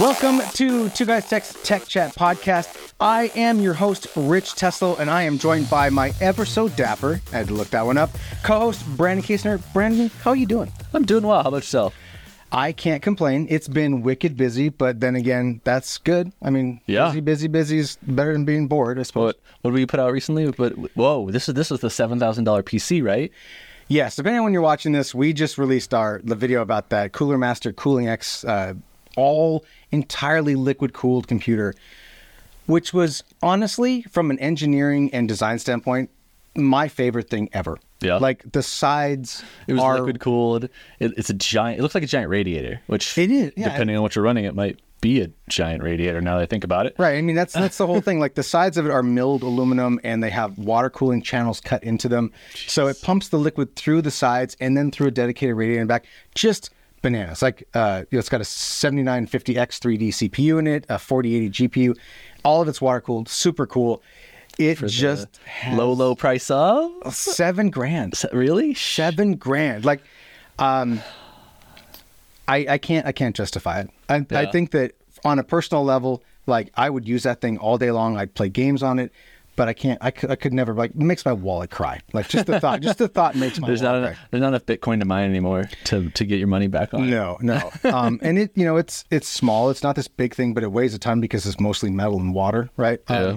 Welcome to 2GuysTek Tech Chat podcast. I am your host, Rich Tesla, and I am joined by my ever so dapper, I had to look that one up, co-host Branden Kiesner. Branden, how are you doing? I'm doing well. How about yourself? I can't complain. It's been wicked busy, but then again, that's good. I mean, Yeah. busy, busy, busy is better than being bored, I suppose. What what did we put out recently? But whoa, this is this is the seven thousand dollar PC, right? Yes, depending on when you're watching this, we just released our the video about that Cooler Master Cooling X, uh, all entirely liquid cooled computer, which was honestly, from an engineering and design standpoint, my favorite thing ever. Yeah. like the sides It was are liquid cooled. It, it's a giant. It looks like a giant radiator, which It is, yeah. Depending on what you're running, it might be a giant radiator. Now that I think about it, Right. I mean, that's that's the whole thing. Like the sides of it are milled aluminum, and they have water cooling channels cut into them, so it pumps the liquid through the sides and then through a dedicated radiator and back. Just bananas. Like uh, you know, it's got a 7950X 3D CPU in it, a 4080 GPU. All of it's water cooled. Super cool. It just low low price of seven grand. Really? Seven grand. Like, um, I I can't I can't justify it. I I think that on a personal level, like I would use that thing all day long. I'd play games on it, but I can't. I could I could never like it makes my wallet cry. Like just the thought, just the thought makes my There's not enough. There's not enough Bitcoin to mine anymore to to get your money back on. cry. No, no. Um, and it you know it's it's small. It's not this big thing, but it weighs a ton because it's mostly metal and water, right? Yeah.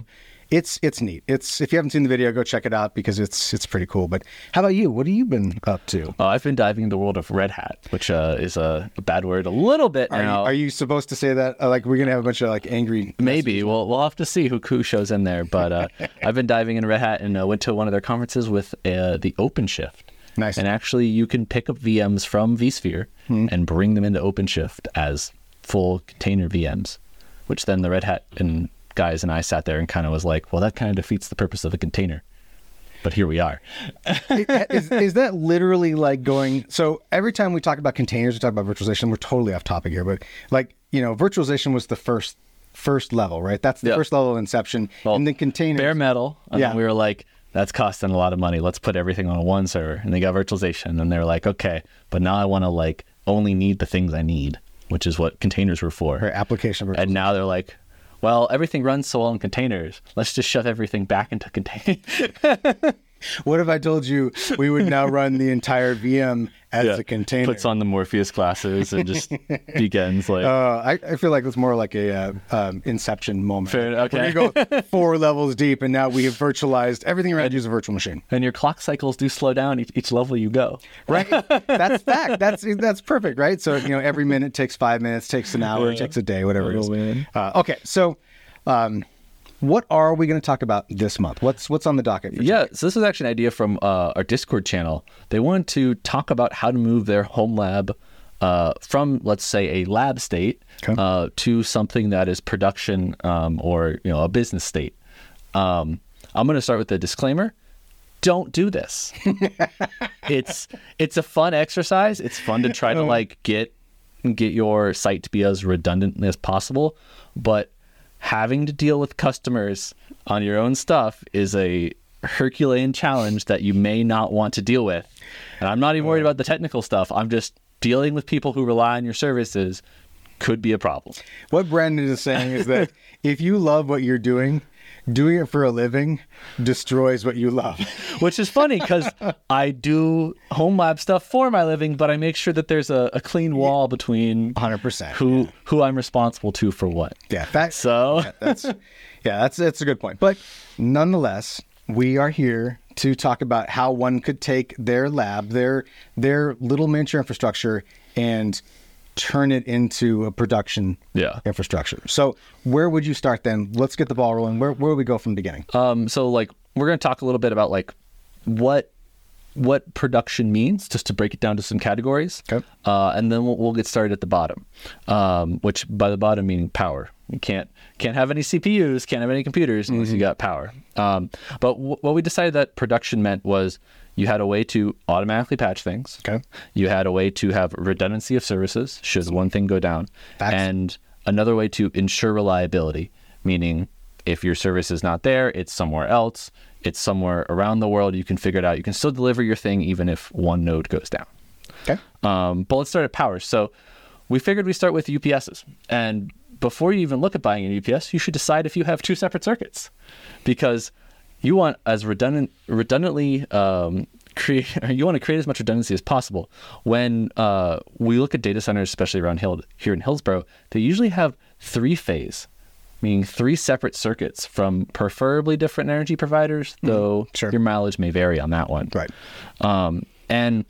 It's it's neat. It's if you haven't seen the video, go check it out because it's it's pretty cool. But how about you? What have you been up to? Uh, I've been diving into the world of Red Hat, which uh, is a, a bad word a little bit Are, you, now. are you supposed to say that? Uh, like we're gonna have a bunch of like angry. Maybe we'll we'll have to see who who shows in there. But uh, I've been diving in Red Hat and uh, went to one of their conferences with uh, the OpenShift. Nice. And actually, you can pick up VMs from vSphere and bring them into OpenShift as full container VMs, which then the Red Hat and guys and I sat there and kind of was like, well, that kind of defeats the purpose of a container. But here we are. is, is that literally like going? So every time we talk about containers, we talk about virtualization. We're totally off topic here, but like you know, virtualization was the first first level, right? That's the Yeah. first level of inception, Well, and then containers. Bare metal. And Yeah. then we were like, that's costing a lot of money. Let's put everything on one server. And they got virtualization. And they were like, okay, but now I want to like only need the things I need, which is what containers were for. or application. And now they're like, well, everything runs so well in containers. Let's just shove everything back into containers. what if I told you we would now run the entire VM as a container? Puts on the Morpheus classes and just begins like. Uh, I, I feel like it's more like a uh, um, Inception moment. Fair- okay. We're gonna go four levels deep, and now we have virtualized everything around you is a virtual machine. and your clock cycles do slow down each, each level you go. right? That's fact. That's that's perfect, right? So you know, every minute takes five minutes, takes an hour, takes a day, whatever it is. Oh. Uh, okay, so um, what are we going to talk about this month? What's what's on the docket? For Yeah, so this was actually an idea from uh, our Discord channel. They wanted to talk about how to move their home lab uh, from, let's say, a lab state Okay. uh, to something that is production um, or you know a business state. Um, I'm going to start with the disclaimer: Don't do this. it's it's a fun exercise. It's fun to try to like get get your site to be as redundant as possible, but having to deal with customers on your own stuff is a Herculean challenge that you may not want to deal with. And I'm not even worried about the technical stuff. I'm just dealing with people who rely on your services could be a problem. What Branden is saying is that if you love what you're doing, doing it for a living destroys what you love. Which is funny because I do home lab stuff for my living, but I make sure that there's a, a clean wall between 100%. who who I'm responsible to for what. Yeah, that, So yeah, that's yeah, that's that's a good point. But nonetheless, we are here to talk about how one could take their lab, their their little miniature infrastructure, and turn it into a production Yeah. infrastructure. So where would you start then? Let's get the ball rolling. Where where would we go from the beginning? Um, so like we're gonna talk a little bit about like what what production means, just to break it down to some categories. Okay. Uh, and then we'll, we'll get started at the bottom, um, which by the bottom meaning power. You can't can't have any CPUs, can't have any computers unless you got power. Um, but w- what we decided that production meant was you had a way to automatically patch things. Okay. You had a way to have redundancy of services should one thing go down, Facts. and another way to ensure reliability, meaning if your service is not there, it's somewhere else, it's somewhere around the world, you can figure it out. You can still deliver your thing even if one node goes down. Okay. Um, but let's start at power. So we figured we start with UPSs. And before you even look at buying an UPS, you should decide if you have two separate circuits because you want as redundant, redundantly um, create. You want to create as much redundancy as possible. When uh, we look at data centers, especially around Hill, here in Hillsboro, they usually have three phase, meaning three separate circuits from preferably different energy providers, though Sure. your mileage may vary on that one. Right. Um, and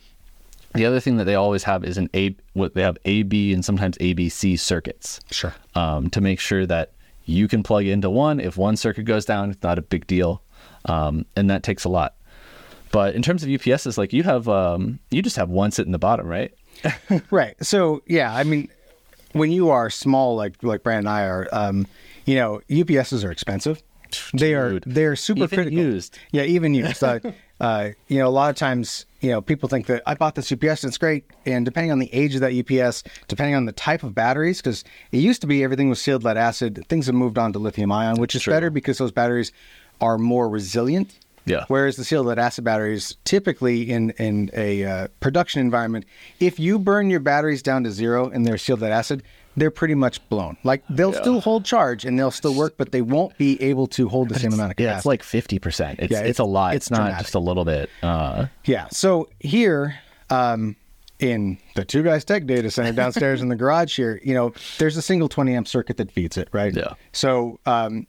the other thing that they always have is an A. What they have A, B, and sometimes ABC circuits Sure. um, to make sure that you can plug into one. If one circuit goes down, it's not a big deal, um, and that takes a lot. But in terms of UPSs, like you have, um, you just have one sitting in the bottom, right? Right. So yeah, I mean, when you are small, like like Brand and I are, um, you know, UPSs are expensive. They are they're super Even critical. used. Yeah, even used. uh, uh, you know, a lot of times, you know, people think that I bought this UPS and it's great, and depending on the age of that UPS, depending on the type of batteries, because it used to be everything was sealed lead acid. Things have moved on to lithium ion, which is True. better because those batteries are more resilient. Yeah. Whereas the sealed lead acid batteries, typically in in a uh, production environment, if you burn your batteries down to zero and they're sealed lead acid, they're pretty much blown. Like they'll still hold charge and they'll still work, but they won't be able to hold the same amount of capacity. Yeah, it's like fifty percent. It's Yeah, it's, it's- a lot. it's It's, not dramatic. just a little bit. Uh, Yeah. So here, um, in the 2GuysTek data center downstairs in the garage here, you know, there's a single 20 amp circuit that feeds it, right? Yeah. So um,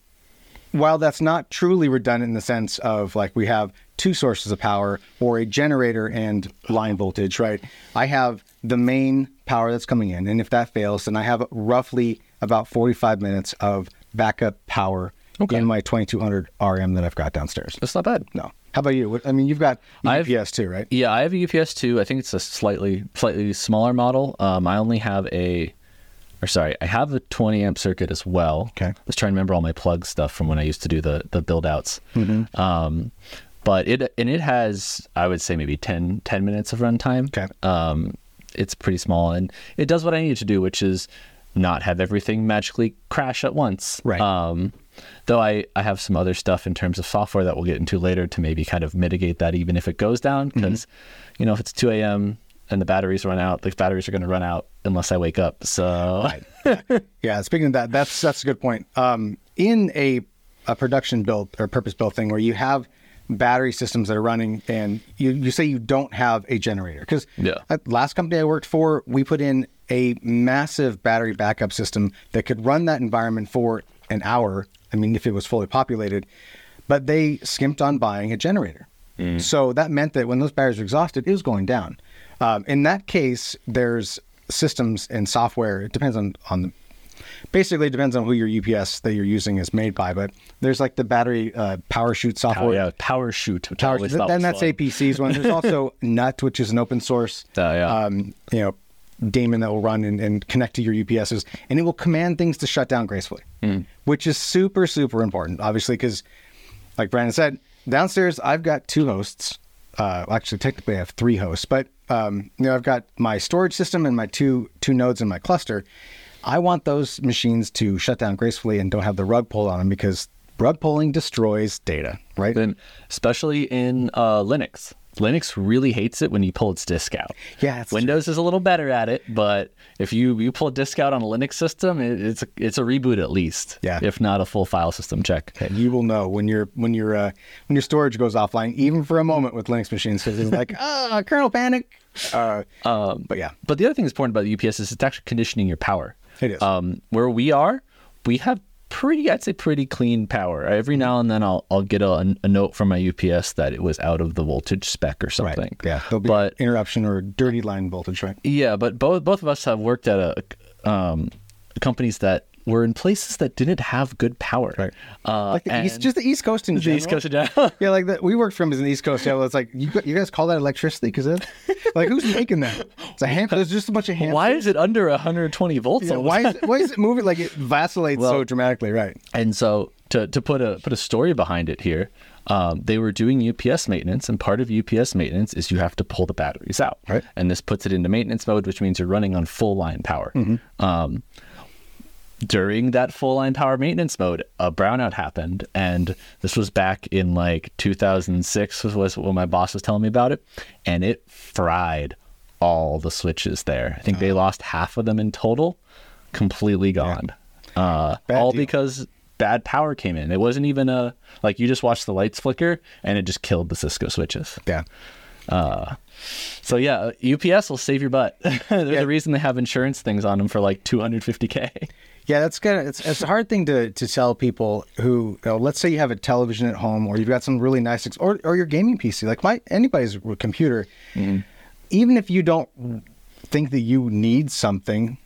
while that's not truly redundant in the sense of like we have two sources of power or a generator and line voltage, right? I have the main power that's coming in, and if that fails, then I have roughly about 45 minutes of backup power Okay. in my 2200 RM that I've got downstairs. that's not bad. No. How about you? I mean, you've got I've- UPS too, right? Yeah, I have a UPS too. I think it's a slightly slightly smaller model. Um, I only have a, or sorry, I have a 20 amp circuit as well. Okay. Let's try and remember all my plug stuff from when I used to do the the build outs. Mm-hmm. Um, but it and it has I would say maybe 10, 10 minutes of runtime. Okay. Um, it's pretty small and it does what I need to do, which is not have everything magically crash at once. Right. Um, though I, I have some other stuff in terms of software that we'll get into later to maybe kind of mitigate that even if it goes down. Because, you know, if it's 2 a.m. and the batteries run out, the batteries are going to run out unless I wake up. So, Yeah, speaking of that, that's that's a good point. Um, in a a production built or purpose built thing where you have battery systems that are running and you, you say you don't have a generator because Yeah. last company I worked for we put in a massive battery backup system that could run that environment for an hour. I mean, if it was fully populated, but they skimped on buying a generator. So that meant that when those batteries were exhausted, it was going down. Um, in that case, there's systems and software. It depends on on the basically it depends on who your UPS that you're using is made by. But there's like the battery uh, PowerChute power, software. yeah, PowerChute. Power, th- then that's fun. APC's one. There's also NUT, which is an open source. Oh, yeah. Um, you know, daemon that will run and, and connect to your UPSs, and it will command things to shut down gracefully, Hmm. which is super super important. Obviously, because like Branden said, downstairs I've got two hosts. Uh, actually, technically, I have three hosts, but um, you know, I've got my storage system and my two two nodes in my cluster. I want those machines to shut down gracefully and don't have the rug pulled on them because rug pulling destroys data, right? Then, especially in uh, Linux. Linux really hates it when you pull its disk out. Yeah, Windows is a little better at it, but if you, you pull a disk out on a Linux system, it, it's a, it's a reboot at least. Yeah. If not a full file system check. And you will know when your when your uh, when your storage goes offline, even for a moment with Linux machines, because it's like ah, kernel panic. Uh, Um, but yeah, But the other thing that's important about the UPS is it's actually conditioning your power. It is. Um, where we are, we have pretty, I'd say, pretty clean power. Every now and then, I'll I'll get a, a note from my UPS that it was out of the voltage spec or something. right. Yeah, there'll be but interruption or dirty line voltage, right? yeah, but both both of us have worked at a um, companies that were in places that didn't have good power. Right. Uh, Like the east, just the East Coast in the general. East Coast of Java. Yeah, like that. We worked from as an East Coast. Yeah, it's like you, you guys call that electricity because like who's making that? It's a ham. There's just a bunch of ham. Why is it under 120 volts? Yeah, why is it, why is it moving like it vacillates so dramatically? Right. And so to, to put a put a story behind it here, um, they were doing UPS maintenance, and part of UPS maintenance is you have to pull the batteries out. Right. And this puts it into maintenance mode, which means you're running on full line power. Um, during that full line power maintenance mode, a brownout happened, and this was back in like 2006 was, was when my boss was telling me about it, and it fried all the switches there. I think they lost half of them in total, completely gone. Uh, all deal. because bad power came in. It wasn't even a like you just watched the lights flicker and it just killed the Cisco switches. Yeah. So yeah, UPS will save your butt. There's a reason they have insurance things on them for like 250k. Yeah, that's kind of it's, it's a hard thing to, to tell people who you know, let's say you have a television at home or you've got some really nice ex- or or your gaming PC like my anybody's computer. Even if you don't think that you need something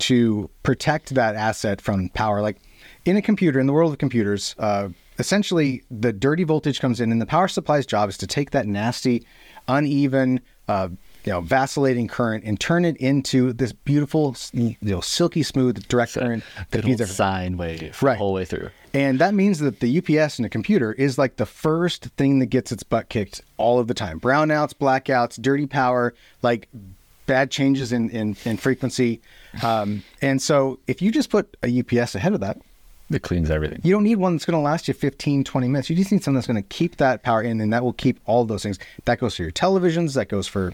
to protect that asset from power, like in a computer in the world of computers, uh, essentially the dirty voltage comes in, and the power supply's job is to take that nasty, uneven. Uh, you know, vacillating current and turn it into this beautiful, you know, silky smooth direct current that feeds everything. sine wave Right. the whole way through. And that means that the UPS in a computer is like the first thing that gets its butt kicked all of the time. Brownouts, blackouts, dirty power, like bad changes in, in, in frequency. Um, and so if you just put a UPS ahead of that, It cleans everything. you don't need one that's going to last you 15, 20 minutes. You just need something that's going to keep that power in, and that will keep all those things. That goes for your televisions. That goes for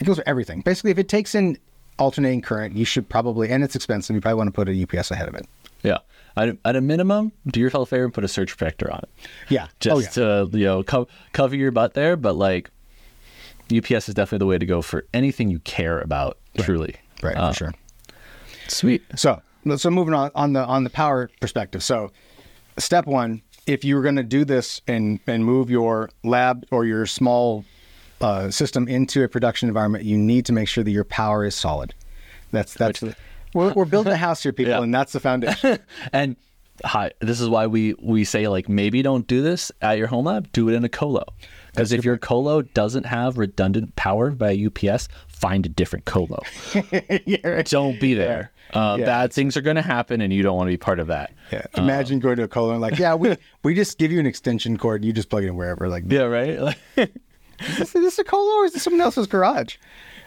it goes for everything. Basically, if it takes in alternating current, you should probably, and it's expensive. You probably want to put a UPS ahead of it. Yeah. At, at a minimum, do yourself a favor and put a surge protector on it. Yeah. Just oh, yeah. to you know co- cover your butt there, but like UPS is definitely the way to go for anything you care about. Truly, right Uh, for sure. Sweet. So, so moving on on the on the power perspective. So, step one, if you were going to do this and and move your lab or your small uh, system into a production environment, you need to make sure that your power is solid. That's that's the, we're, we're building a house here, people, Yeah. and that's the foundation. And hi, this is why we we say like maybe don't do this at your home lab. Do it in a colo. Because if your colo doesn't have redundant power by UPS, find a different colo. yeah, right. don't be there. Uh, Yeah. Bad things are going to happen, and you don't want to be part of that. Yeah. Imagine going to a colo and like, yeah, we we just give you an extension cord, and you just plug it in wherever. Like, Yeah, right. Is this, is this a colo or is this someone else's garage?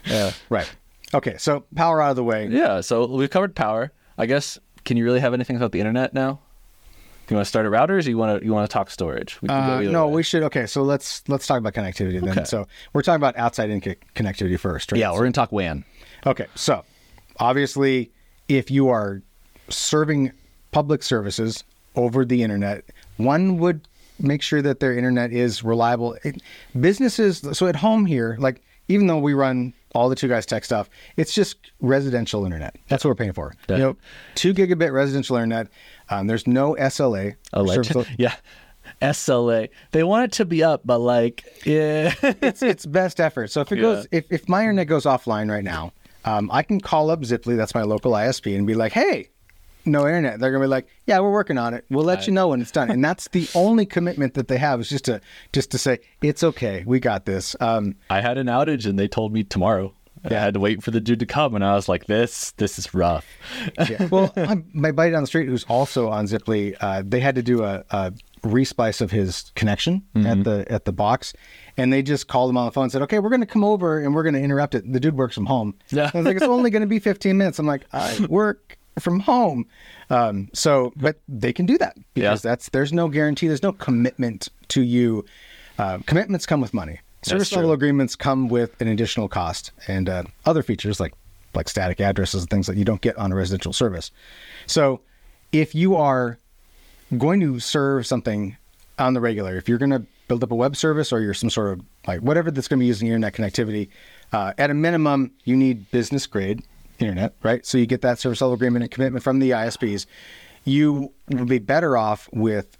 Yeah. Right. Okay. So power out of the way. yeah. So we've covered power. I guess. Can you really have anything about the internet now? Do you want to start at routers? Or you want to you want to talk storage? We can Uh, no, way. we should. Okay, so let's let's talk about connectivity then. Okay. So we're talking about outside in connectivity first, right? Yeah, we're gonna talk WAN. Okay, so obviously, if you are serving public services over the internet, one would make sure that their internet is reliable. It, businesses, so at home here, like even though we run all the two guys tech stuff, it's just residential internet. That's what we're paying for. Yeah. You know, two gigabit residential internet. Um, there's no SLA. Yeah. SLA. They want it to be up, but like, yeah. it's it's best effort. So if it Yeah. goes if, if my internet goes offline right now, um, I can call up Ziply, that's my local ISP, and be like, hey, no internet. They're gonna be like, yeah, we're working on it. We'll let you know when it's done. And that's the only commitment that they have is just to just to say it's okay, we got this. Um, I had an outage, and they told me tomorrow. I had to wait for the dude to come, and I was like, "This, this is rough." yeah. Well, my, my buddy down the street who's also on Ziply, uh, they had to do a, a resplice of his connection at the at the box, and they just called him on the phone and said, "Okay, we're going to come over and we're going to interrupt it." The dude works from home. Yeah. I was like, "It's only going to be 15 minutes." I'm like, "I work from home," um, so but they can do that because Yeah. that's there's no guarantee, there's no commitment to you. Uh, commitments come with money. Service level agreements come with an additional cost and uh, other features like like static addresses and things that you don't get on a residential service. So, if you are going to serve something on the regular, if you're going to build up a web service or you're some sort of like whatever that's going to be using internet connectivity, uh, at a minimum, you need business grade internet, right? So you get that service level agreement and commitment from the ISPs. You will be better off with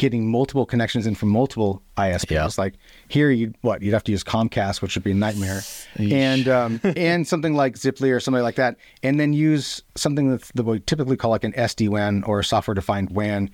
getting multiple connections in from multiple ISPs. Yeah. Like here, you what you'd have to use Comcast, which would be a nightmare, and um, and something like Ziply or something like that, and then use something that's that we typically call like an SD WAN or a software defined WAN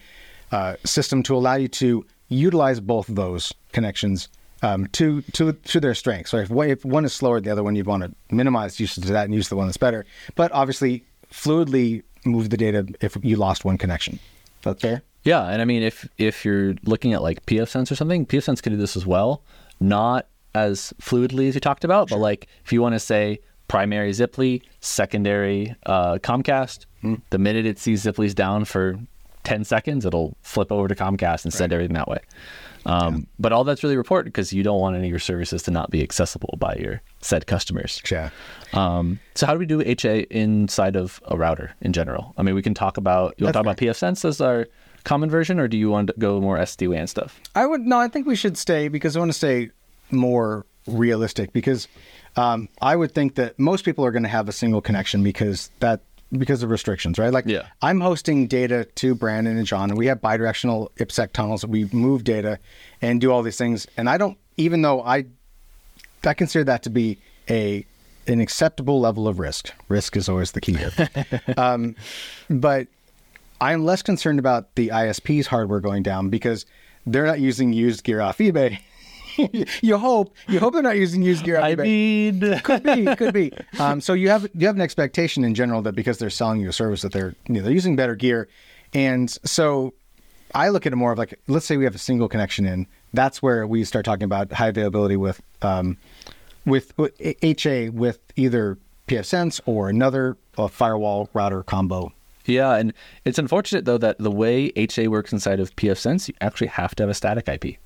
uh, system to allow you to utilize both of those connections um, to to to their strengths. So if, one- if one is slower than the other one, you'd want to minimize usage of that and use the one that's better. But obviously, fluidly move the data if you lost one connection. That's fair. Yeah, and I mean, if if you're looking at like PFSense or something, PFSense can do this as well. Not as fluidly as you talked about, but like if you want to say primary Ziply, secondary uh, Comcast, the minute it sees Ziply's down for ten seconds, it'll flip over to Comcast and send everything that way. Um, But all that's really important because you don't want any of your services to not be accessible by your said customers. Yeah. Um, so how do we do HA inside of a router in general? I mean, we can talk about you want to talk about PFSense as our common version, or do you want to go more SD WAN stuff? I would no. I think we should stay because I want to stay more realistic because um, I would think that most people are going to have a single connection because that because of restrictions, right? Like Yeah. I'm hosting data to Branden and John, and we have bidirectional IPsec tunnels. We move data and do all these things, and I don't even though I I consider that to be a an acceptable level of risk. Risk is always the key here. um, but I'm less concerned about the ISP's hardware going down because they're not using used gear off eBay. you hope you hope they're not using used gear off I eBay. mean, could be, could be. Um, so you have you have an expectation in general that because they're selling you a service that they're you know, they're using better gear, and so I look at it more of like let's say we have a single connection in. That's where we start talking about high availability with um, with, with HA with either PFSense or another uh, firewall router combo. Yeah, and it's unfortunate though that the way HA works inside of PFSense, you actually have to have a static IP.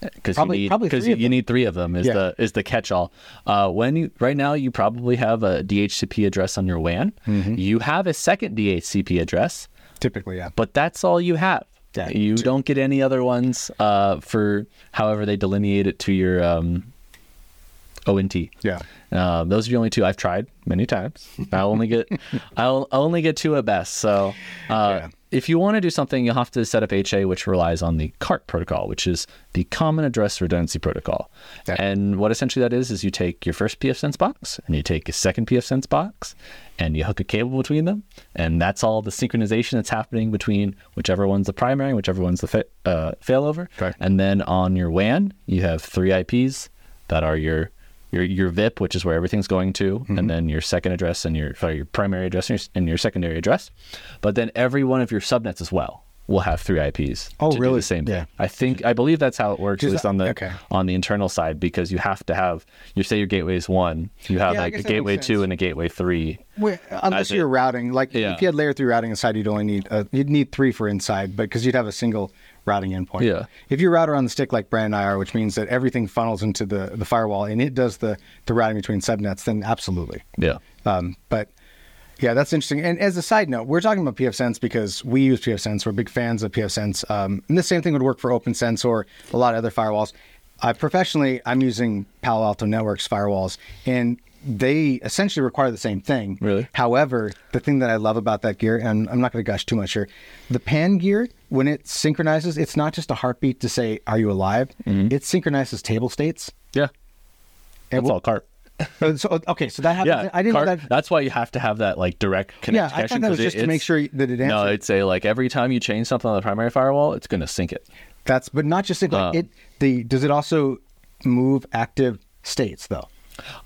Because you need probably because three you, of you them. need three of them is Yeah. the is the catch all. Uh, when you right now you probably have a DHCP address on your WAN. Mm-hmm. You have a second DHCP address, Typically, yeah. but that's all you have. Yeah. You don't get any other ones uh, for however they delineate it to your um, ONT. Yeah. Um, those are the only two I've tried many times. I only get I'll only get two at best. So uh, Yeah. if you want to do something, you'll have to set up HA, which relies on the CARP protocol, which is the Common Address Redundancy Protocol. Yeah. And what essentially that is is you take your first PFSense box and you take a second PFSense box and you hook a cable between them, and that's all the synchronization that's happening between whichever one's the primary, and whichever one's the fa- uh, failover. And then on your WAN, you have three IPs that are your your your VIP, which is where everything's going to, Mm-hmm. and then your second address and your sorry, your primary address and your, and your secondary address. But then every one of your subnets as well will have three IPs. Oh, really? the same thing. Yeah. I think I believe that's how it works, at least on the okay. on the internal side, because you have to have you say your gateway is one, you have Yeah, like a gateway two and a gateway three. Well, unless you're routing, like Yeah. if you had layer three routing inside, you'd only need uh, you'd need three for inside, but because you'd have a single routing endpoint. Yeah. If you router on the stick like Brand and I are, which means that everything funnels into the the firewall and it does the the routing between subnets, then absolutely. Yeah. Um, but yeah, that's interesting. And as a side note, we're talking about PFSense because we use PFSense. We're big fans of PFSense. Um, and the same thing would work for OPNsense or a lot of other firewalls. Uh, professionally, I'm using Palo Alto Networks firewalls, and they essentially require the same thing. Really? However, the thing that I love about that gear, and I'm not going to gush too much here, the pan gear, when it synchronizes, it's not just a heartbeat to say, "Are you alive?" It synchronizes table states. Yeah. And That's all CARP. Uh, so, okay, so that happens. Yeah, I didn't that. That's why you have to have that like direct connect Yeah, I connection. thought that was just it- to make sure that it answered. No, it'd say like every time you change something on the primary firewall, it's going to sync it. That's but not just like Uh, it. The does it also move active states though?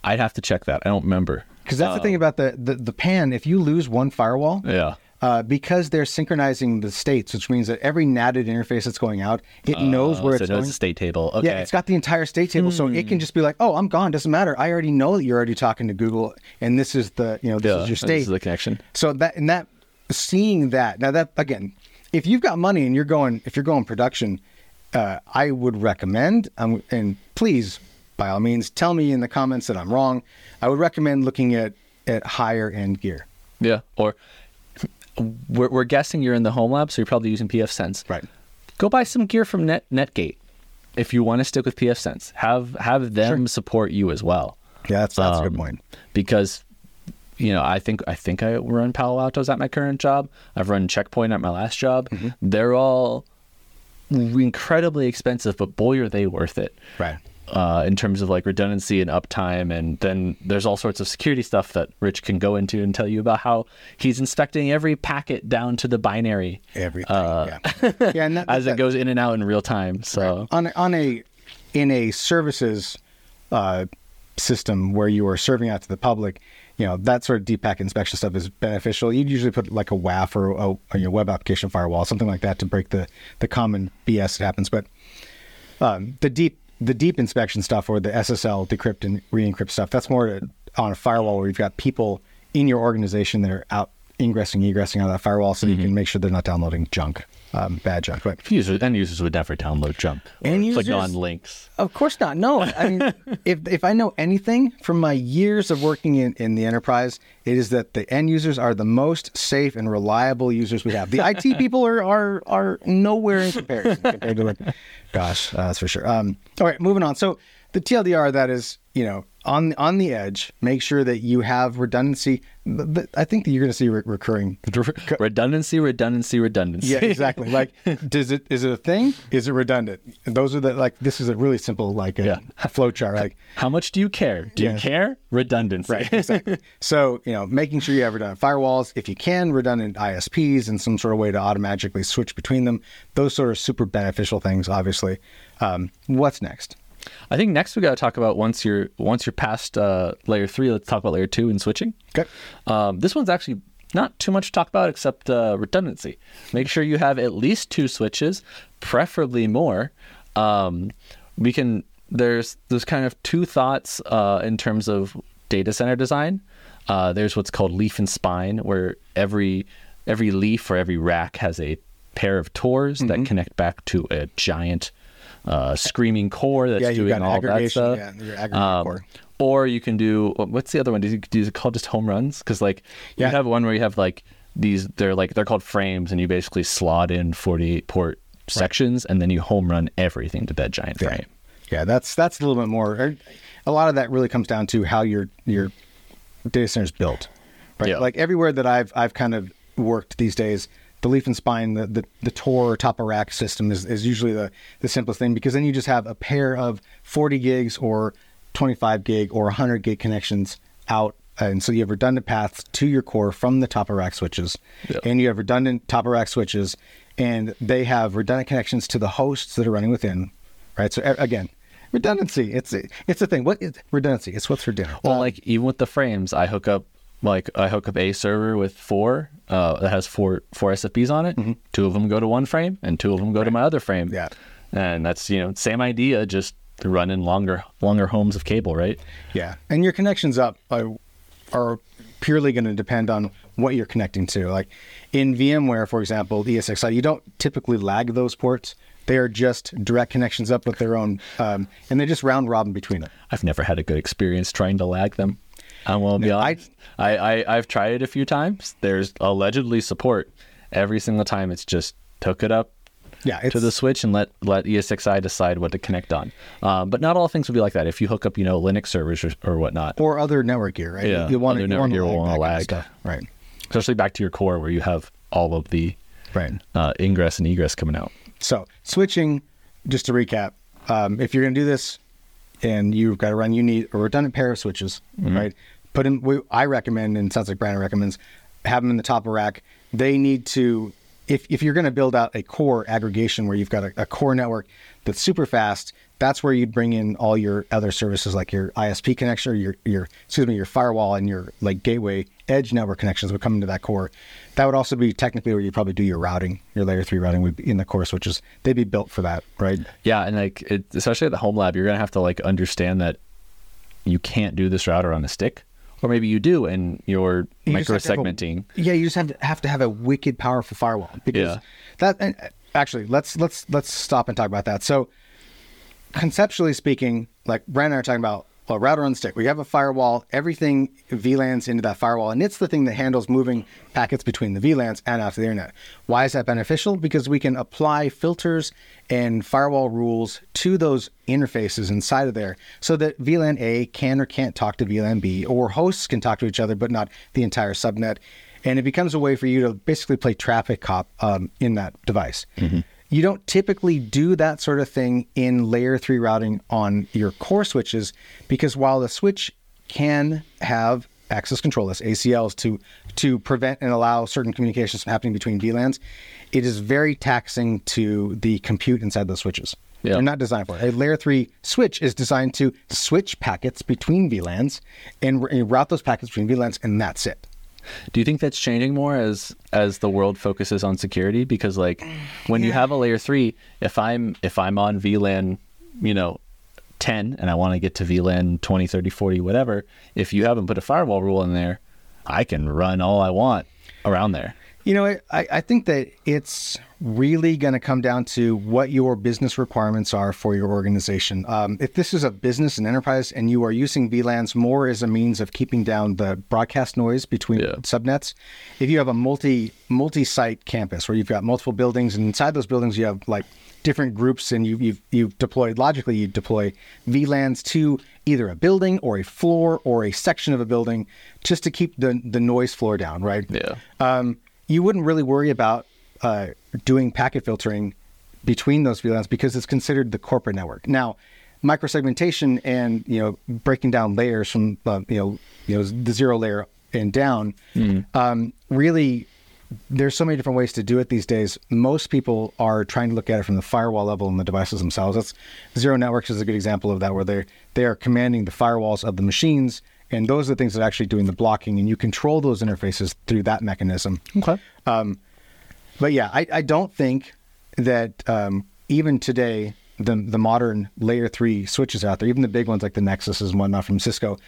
I'd have to check that. I don't remember. Because that's the thing about the, the the pan. If you lose one firewall, Yeah. uh, because they're synchronizing the states, which means that every NATed interface that's going out, it knows where Uh, so it's it knows going. the state table. Okay. Hmm. Yeah, it's got the entire state table, so it can just be like, "Oh, I'm gone. Doesn't matter. I already know that you're already talking to Google, and this is the you know this Yeah, is your state. this is the connection. So that and that seeing that now that again, if you've got money and you're going if you're going production, uh, I would recommend um, and please by all means tell me in the comments that I'm wrong. I would recommend looking at at higher end gear. Yeah. Or we're, we're guessing you're in the home lab, so you're probably using PF Sense. Right. Go buy some gear from Net Netgate if you want to stick with PF Sense. Have have them Sure. support you as well. Yeah, that's that's a good Um, point. because you know I think I think I run Palo Alto's at my current job. I've run Checkpoint at my last job. Mm-hmm. They're all incredibly expensive, but boy are they worth it. Right. Uh, in terms of like redundancy and uptime, and then there's all sorts of security stuff that Rich can go into and tell you about how he's inspecting every packet down to the binary Everything. Uh, yeah. yeah, and that, as that- it goes in and out in real time. So on a, on a in a services uh, system where you are serving out to the public, you know that sort of deep packet inspection stuff is beneficial. You'd usually put like a WAF or a, your web application firewall, something like that, to break the the common BS that happens. But um, the deep the deep inspection stuff or the SSL decrypt and re-encrypt stuff that's more on a firewall where you've got people in your organization that are out ingressing, egressing out of that firewall, so Mm-hmm. you can make sure they're not downloading junk, um, bad junk. But Users, end users would never download junk. End click users- on links. Of course not. No, I mean, if if I know anything from my years of working in, in the enterprise, it is that the end users are the most safe and reliable users we have. The IT people are are are nowhere in comparison compared to like, gosh, uh, that's for sure. Um, all right, moving on. So the TLDR that is, you know, on on the edge, make sure that you have redundancy. I think that you're going to see re- recurring redundancy, redundancy, redundancy. yeah, exactly. Like, does it is it a thing? Is it redundant? Those are the like. This is a really simple like a Yeah. flow chart. Like, How much do you care? Do Yeah. you care? Redundancy. right, exactly. so you know, making sure you have redundant firewalls. If you can, redundant ISPs and some sort of way to automatically switch between them. Those sort of super beneficial things. Obviously, um, what's next? I think next we got to talk about once you're once you're past uh, layer three. Let's talk about layer two and switching. Okay. Um, this one's actually not too much to talk about except uh, redundancy. Make sure you have at least two switches, preferably more. Um, we can there's there's kind of two thoughts uh, in terms of data center design. Uh, there's what's called leaf and spine, where every every leaf or every rack has a pair of tors Mm-hmm. that connect back to a giant uh, screaming core that's Yeah, doing all that aggregation, stuff. yeah, your aggregate Um, core. or you can do what's the other one? Do you, do you call it just home runs? Because like Yeah. you have one where you have like these they're like they're called frames, and you basically slot in forty eight port sections, and then you home run everything to that giant Yeah. frame. Yeah, that's that's a little bit more. er, A lot of that really comes down to how your your data center is built, right? Yeah. Like everywhere that I've I've kind of worked these days, the leaf and spine, the the, the Tor or top of rack system is, is usually the the simplest thing because then you just have a pair of 40 gigs or 25 gig or 100 gig connections out. And so you have redundant paths to your core from the top of rack switches, Yeah. and you have redundant top of rack switches, and they have redundant connections to the hosts that are running within, right? So again, redundancy. It's it's a thing. What is redundancy? It's what's for dinner. Well, like even with the frames, I hook up like I hook up a server with four uh, that has four four SFPs on it. Two of them go to one frame, and two of them go to my other frame. Mm-hmm. Yeah. and that's you know same idea, just running longer longer homes of cable, right? Yeah, and your connections up are, are purely going to depend on what you're connecting to. Like in VMware, for example, the ESXi, you don't typically lag those ports. They are just direct connections up with their own, um, and they just round robin between them. I've never had a good experience trying to lag them. I will be No, I- honest. I, I, I've tried it a few times. There's allegedly support. Every single time it's just hook it up Yeah, to the switch and let let ESXi decide what to connect on. Um, but not all things will be like that. If you hook up, you know, Linux servers or, or whatnot, or other network gear, right? Yeah, you want other to network gear will kind of lag. stuff. right? especially back to your core where you have all of the Right. uh, ingress and egress coming out. So switching, just to recap, um, if you're going to do this and you've got to run, you need a redundant pair of switches, right? Put in. We, I recommend, and sounds like Branden recommends, have them in the top of rack. They need to, if if you're going to build out a core aggregation where you've got a, a core network that's super fast, that's where you'd bring in all your other services like your ISP connection, or your your excuse me, your firewall and your like gateway edge network connections would come into that core. That would also be technically where you probably do your routing, your layer three routing would be in the core switches. They'd be built for that, right? Yeah, and like it, especially at the home lab, you're gonna have to like understand that you can't do this router on a stick, or maybe you do, and you're You micro segmenting. yeah, you just have to have to have a wicked powerful firewall because Yeah. that. And uh, actually, let's let's let's stop and talk about that. So, conceptually speaking, like Branden and I are talking about a router on stick. We have a firewall. Everything VLANs into that firewall, and it's the thing that handles moving packets between the VLANs and off the internet. Why is that beneficial? Because we can apply filters and firewall rules to those interfaces inside of there, so that VLAN A can or can't talk to VLAN B, or hosts can talk to each other, but not the entire subnet. And it becomes a way for you to basically play traffic cop um, in that device. You don't typically do that sort of thing in layer three routing on your core switches because while the switch can have access control lists, ACLs, to to prevent and allow certain communications from happening between VLANs, it is very taxing to the compute inside those switches. Yeah. They're not designed for it. A layer three switch is designed to switch packets between VLANs and r- and route those packets between VLANs, and that's it. Do you think that's changing more as as the world focuses on security? Because like uh, when you have a layer three, if I'm if I'm on VLAN, you know, 10 and I want to get to VLAN 20, 30, 40, whatever, if you haven't put a firewall rule in there, I can run all I want around there? You know, I, I think that it's really going to come down to what your business requirements are for your organization. Um, if this is a business and enterprise and you are using VLANs more as a means of keeping down the broadcast noise between Yeah. subnets, if you have a multi multi site campus where you've got multiple buildings and inside those buildings you have like different groups and you, you've you've deployed logically you deploy VLANs to either a building or a floor or a section of a building just to keep the the noise floor down, right? Yeah. um, you wouldn't really worry about uh, doing packet filtering between those VLANs because it's considered the corporate network. Now, microsegmentation and you know breaking down layers from uh, you know you know the zero layer and down um, really there's so many different ways to do it these days. Most people are trying to look at it from the firewall level and the devices themselves. That's Zero Networks is a good example of that, where they they are commanding the firewalls of the machines, and those are the things that are actually doing the blocking, and you control those interfaces through that mechanism. Okay. But yeah, I, I don't think that um, even today the the modern layer three switches out there, even the big ones like the Nexuses and whatnot from Cisco.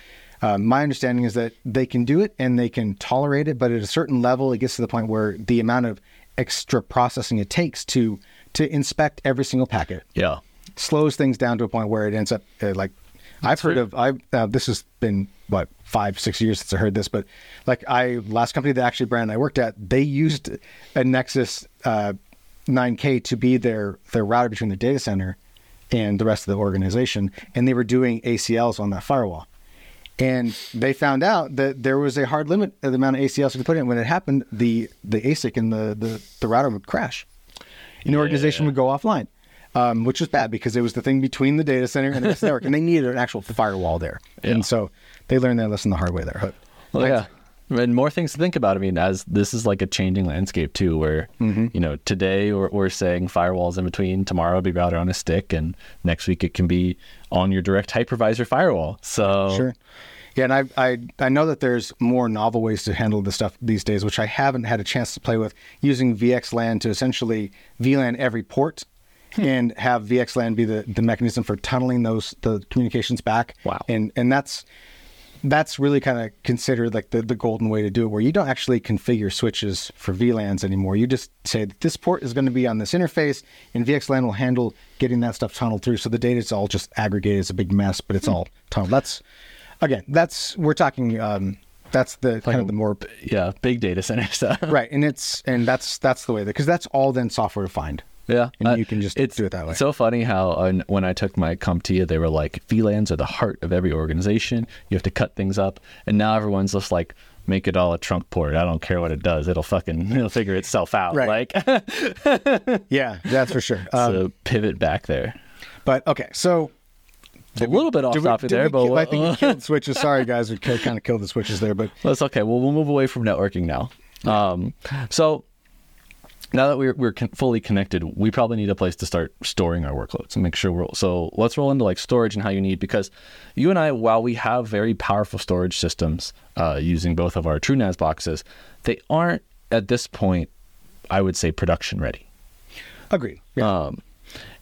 Um, my understanding is that they can do it and they can tolerate it, but at a certain level, it gets to the point where the amount of extra processing it takes to to inspect every single packet Yeah. slows things down to a point where it ends up uh, like I've heard of. I uh, this has been what five six years since I heard this, but like I last company that actually Branden and I worked at, they used a Nexus uh, 9K to be their their router between the data center and the rest of the organization, and they were doing ACLs on that firewall. And they found out that there was a hard limit of the amount of ACLs you could put in. When it happened, the the ASIC and the the, the router would crash and the organization would go offline, um, which was bad because it was the thing between the data center and the rest of the network, and they needed an actual firewall there. Yeah. And so they learned that lesson the hard way there. Well, yeah. And more things to think about. I mean, as this is like a changing landscape too, where you know today we're, we're saying firewalls in between, tomorrow it'll be router on a stick, and next week it can be on your direct hypervisor firewall. So Sure. Yeah, and I, I I know that there's more novel ways to handle this stuff these days, which I haven't had a chance to play with, using VXLAN to essentially VLAN every port and have VXLAN be the, the mechanism for tunneling those the communications back. Wow. And and that's that's really kind of considered like the, the golden way to do it, where you don't actually configure switches for VLANs anymore. You just say that this port is going to be on this interface, and VXLAN will handle getting that stuff tunneled through. So the data is all just aggregated. It's a big mess, but it's all tunneled. That's again, that's we're talking. Um, that's the kind of the more yeah, big data center stuff. right, and it's and that's that's the way that because that's all then software defined. Yeah, And uh, you can just it's do it that way. It's so funny how uh, when I took my CompTIA, they were like, VLANs are the heart of every organization. You have to cut things up, and now everyone's just like, make it all a trunk port. I don't care what it does. It'll fucking it'll figure itself out. Right. Like Yeah, that's for sure. Um, so pivot back there. but okay, so a little bit off we- topic there, we but I think we killed switches. Sorry, guys, we kind of killed the switches there, but That's okay. Well, we'll move away from networking now. Um, so now that we're we're con- fully connected, we probably need a place to start storing our workloads and make sure we're. So let's roll into like storage and how you need because you and I, while we have very powerful storage systems uh, using both of our TrueNAS boxes, they aren't at this point, I would say, production ready. agreed. Yeah. Um,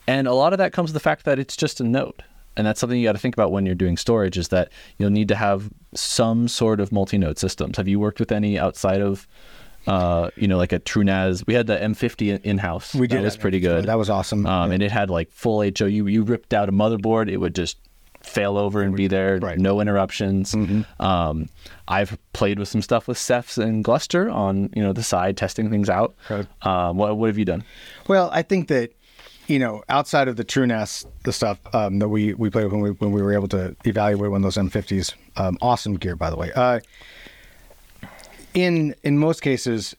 and a lot of that comes the fact that it's just a node. And that's something you got to think about when you're doing storage is that you'll need to have some sort of multi-node systems. Have you worked with any outside of, uh, you know, like a TrueNAS? We had the M50 in house. we did. That was pretty good. That was awesome. Um, and it had like full HO. You you ripped out a motherboard, it would just fail over and be there, Right. no interruptions. Um, I've played with some stuff with Cephs and Gluster on you know the side, testing things out. Okay. Um, what what have you done? Well, I think that you know, outside of the TrueNAS, the stuff um, that we we played with when we when we were able to evaluate one of those M50s, um, awesome gear by the way. Uh, in in most cases,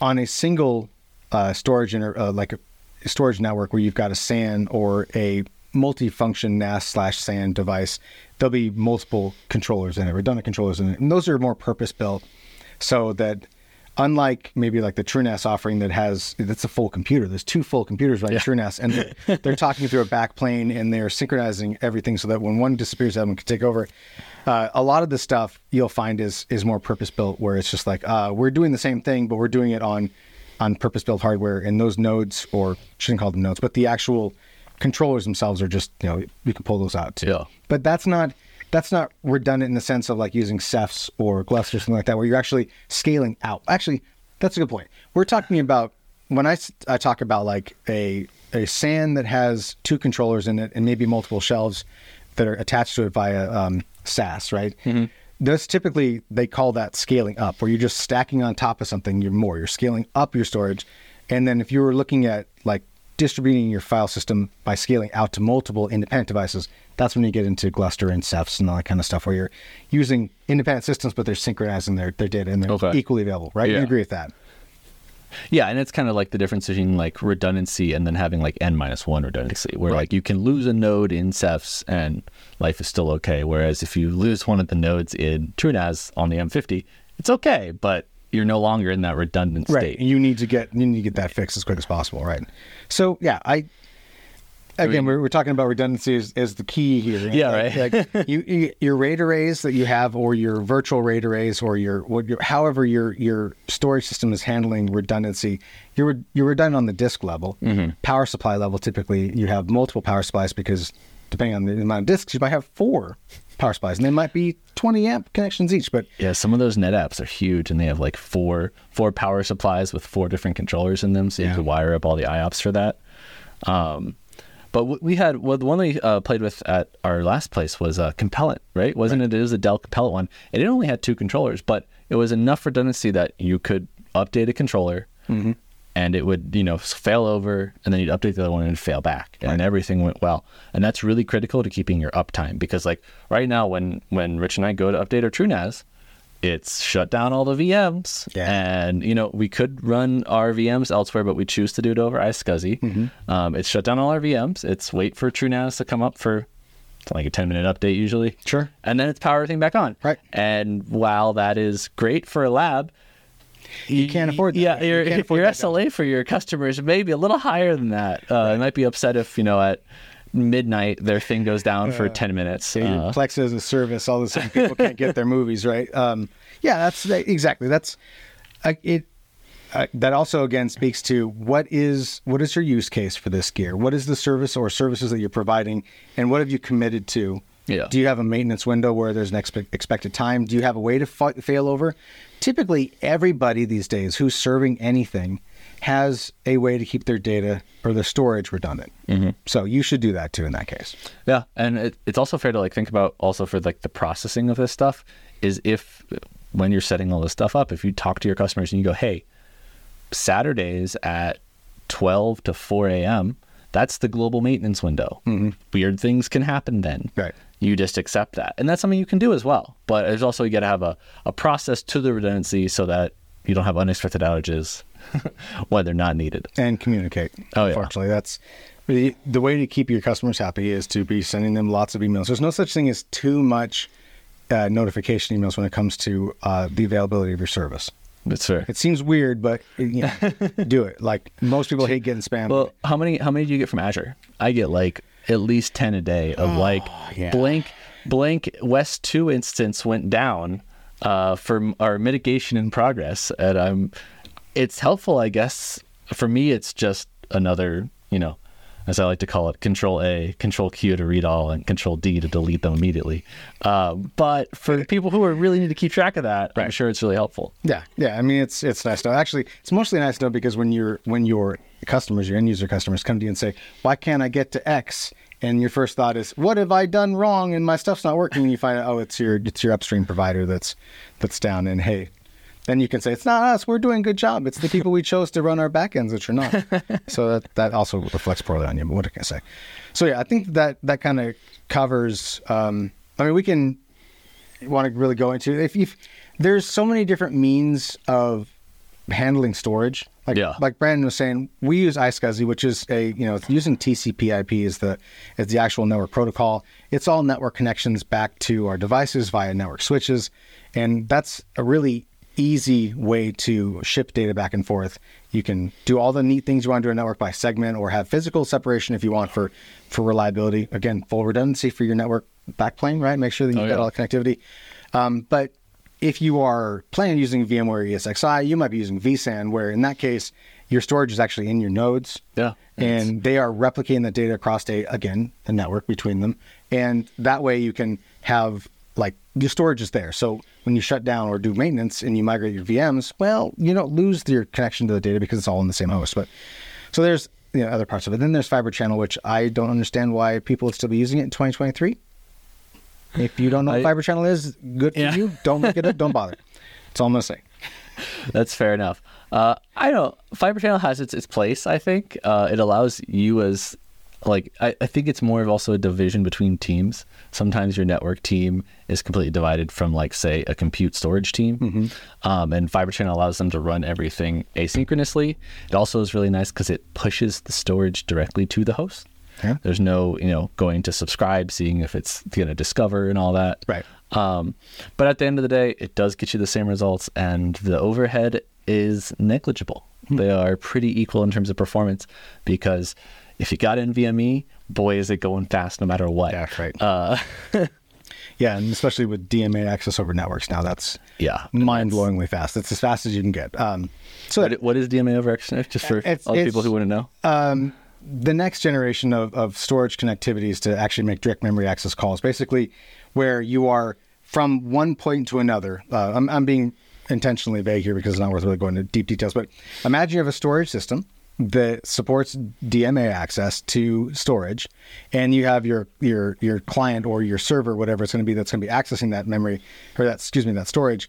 on a single uh, storage inter, uh, like a storage network where you've got a SAN or a multi-function NAS slash SAN device, there'll be multiple controllers in it, redundant controllers in it, and those are more purpose-built so that unlike maybe like the TrueNAS offering that has that's a full computer. There's two full computers running TrueNAS, and they're, they're talking through a backplane and they're synchronizing everything so that when one disappears, the other one can take over. Uh, a lot of the stuff you'll find is is more purpose built, where it's just like uh, we're doing the same thing, but we're doing it on on purpose built hardware, and those nodes, or shouldn't call them nodes, but the actual controllers themselves are just you know you can pull those out too. Yeah. But that's not that's not redundant in the sense of like using Cephs or Gluster or something like that, where you're actually scaling out. Actually, That's a good point. We're talking about when I, I talk about like a a SAN that has two controllers in it and maybe multiple shelves that are attached to it via um, SAS, right? Mm-hmm. That's typically they call that scaling up, where you're just stacking on top of something. You're more. You're scaling up your storage, and then if you were looking at like distributing your file system by scaling out to multiple independent devices, that's when you get into Gluster and Cephs and all that kind of stuff, where you're using independent systems, but they're synchronizing their, their data and they're Okay. equally available, right? You agree with that? Yeah, and it's kind of like the difference between like redundancy and then having like n minus one redundancy, where Right. like you can lose a node in Cephs and life is still okay. Whereas if you lose one of the nodes in TrueNAS on the M50, it's okay, but you're no longer in that redundant state. Right. You need to get you need to get that fixed as quick as possible, right? So yeah, I again mean- we're, we're talking about redundancy as, as the key here. Yeah, Like- right. Like you, you your RAID arrays that you have, or your virtual RAID arrays, or your what your however your your storage system is handling redundancy. You're you're redundant on the disk level, Mm-hmm. power supply level. Typically, you have multiple power supplies because depending on the amount of disks, you might have four power supplies, and they might be 20 amp connections each. But Yeah, some of those NetApps are huge, and they have like four four power supplies with four different controllers in them, so Yeah. you could wire up all the IOPS for that. Um, but we had well, the one we uh, played with at our last place was uh, Compellent, right? Wasn't it? It was a Dell Compellent one, and it only had two controllers, but it was enough redundancy that you could update a controller, and it would you know fail over, and then you'd update the other one and fail back, and everything went well. And that's really critical to keeping your uptime because like right now, when when Rich and I go to update our TrueNAS, it's shut down all the VMs. Yeah. And, you know, we could run our VMs elsewhere, but we choose to do it over iSCSI. Mm-hmm. Um, it's shut down all our VMs. It's wait for TrueNAS to come up for like a 10 minute update usually. Sure. And then it's power everything back on. Right. And while that is great for a lab, you can't afford that. yeah, You your, afford your SLA for your customers may be a little higher than that. Uh, It might be upset if, you know, at midnight their thing goes down for 10 minutes. Yeah, Uh, Plex as a service, all of a sudden people can't get their movies, right? Um, yeah, that's exactly that's uh, it. Uh, that also again speaks to what is what is your use case for this gear? What is the service or services that you're providing, and what have you committed to? Yeah. Do you have a maintenance window where there's an expe- expected time? Do you have a way to fa- fail over? Typically, everybody these days who's serving anything has a way to keep their data or their storage redundant. Mm-hmm. So you should do that too in that case. Yeah, and it, it's also fair to like think about also for like the processing of this stuff is if when you're setting all this stuff up, if you talk to your customers and you go, "Hey, Saturdays at 12 to 4 a.m. That's the global maintenance window. Weird things can happen then. Right. You just accept that, and that's something you can do as well. But there's also you got to have a, a process to the redundancy so that you don't have unexpected outages when they're not needed. and communicate. Oh, yeah. Unfortunately, that's the, the way to keep your customers happy is to be sending them lots of emails. There's no such thing as too much uh, notification emails when it comes to uh, the availability of your service. That's fair. It seems weird, but you know, do it. Like most people hate getting spam. Well, how many how many do you get from Azure? I get like at least ten a day of like Oh, yeah. blank blank West two instance went down uh, for our mitigation in progress, and I'm it's helpful, I guess. For me, it's just another you know. As I like to call it, Control A, Control Q to read all, and Control D to delete them immediately. Uh, but for people who are really need to keep track of that, I'm sure it's really helpful. Yeah, yeah. I mean, it's it's nice to know. Actually, it's mostly nice to know because when you're when your customers, your end user customers, come to you and say, "Why can't I get to X?" and your first thought is, "What have I done wrong?" and my stuff's not working. And you find out, oh, it's your it's your upstream provider that's that's down. And hey, then you can say, "It's not us. We're doing a good job. It's the people we chose to run our backends, which are not." so that that also reflects poorly on you. But what can I say? So yeah, I think that that kind of covers. Um, I mean, we can want to really go into if, if there's so many different means of handling storage like Yeah. like Branden was saying we use iSCSI which is a you know using TCP/IP is the is the actual network protocol it's all network connections back to our devices via network switches and that's a really easy way to ship data back and forth you can do all the neat things you want to do in a network by segment or have physical separation if you want for for reliability again full redundancy for your network backplane right make sure that you've Oh, got yeah. all the connectivity um, but if you are planning using VMware ESXi, you might be using vSAN, where in that case, your storage is actually in your nodes. Yeah. And they are replicating the data across a, again, the network between them. And that way you can have like your storage is there. So when you shut down or do maintenance and you migrate your VMs, well, you don't lose your connection to the data because it's all in the same host. But so there's you know, other parts of it. Then there's Fiber Channel, which I don't understand why people would still be using it in 2023. If you don't know what I- Fiber Channel is, good for Yeah. you. Don't look it up. Don't bother. That's all I'm gonna say. That's fair enough. Uh, I don't. Fiber channel has its its place. I think uh, it allows you as like I, I think it's more of also a division between teams. Sometimes your network team is completely divided from like say a compute storage team, um, and Fiber Channel allows them to run everything asynchronously. It also is really nice because it pushes the storage directly to the host. Yeah. There's no you know going to subscribe, seeing if it's going to discover and all that. Right. Um, but at the end of the day, it does get you the same results, and the overhead is negligible. They are pretty equal in terms of performance because if you got NVMe, boy, is it going fast no matter what. Yeah, right. Uh, Yeah, and especially with DMA access over networks now, that's yeah. mind blowingly fast. It's as fast as you can get. Um, so What, what is DMA over XNF? Just for It's- all the people who want to know. um, the next generation of, of storage connectivities to actually make direct memory access calls, basically where you are from one point to another. Uh, I'm, I'm being intentionally vague here because it's not worth really going into deep details, but imagine you have a storage system that supports DMA access to storage, and you have your your your client or your server, whatever it's going to be, that's going to be accessing that memory or that excuse me that storage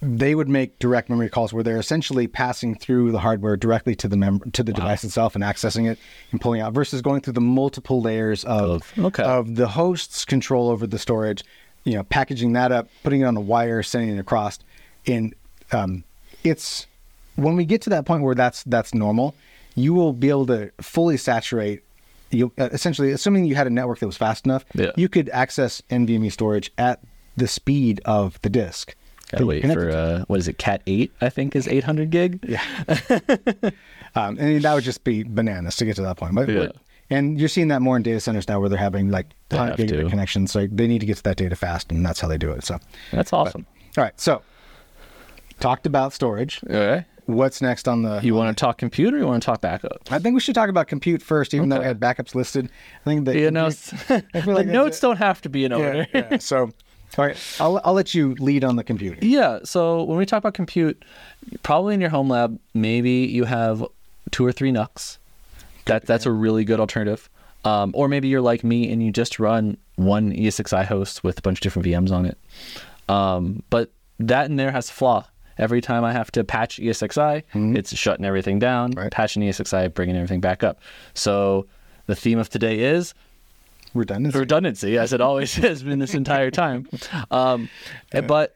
they would make direct memory calls where they're essentially passing through the hardware directly to the mem- to the device itself and accessing it and pulling out versus going through the multiple layers of Of- okay. of the host's control over the storage, you know, packaging that up, putting it on a wire, sending it across. And um, it's when we get to that point where that's that's normal, you will be able to fully saturate. You uh, essentially, assuming you had a network that was fast enough, Yeah. you could access NVMe storage at the speed of the disk. Gotta wait for uh, what is it? Cat eight, I think, is eight hundred gig. Yeah. um, and that would just be bananas to get to that point. But, Yeah. And you're seeing that more in data centers now where they're having like 100 have gigabit to. connections. So they need to get to that data fast, and that's how they do it. So, That's awesome. all right. So, talked about storage. Okay. What's next on the. You want to talk computer? or You want to talk backup? I think we should talk about compute first, even though I had backups listed. I think that. You know, I feel the like notes don't have to be in order. Yeah, yeah. So, all right. I'll, I'll let you lead on the computing. Yeah. So when we talk about compute, probably in your home lab, maybe you have two or three NUCs. That that's a really good alternative. Um, or maybe you're like me and you just run one ESXi host with a bunch of different VMs on it. Um, but that in there has a flaw. Every time I have to patch ESXi, it's shutting everything down. Right. Patching ESXi, bringing everything back up. So the theme of today is Redundancy. redundancy, as it always has been this entire time. Um, But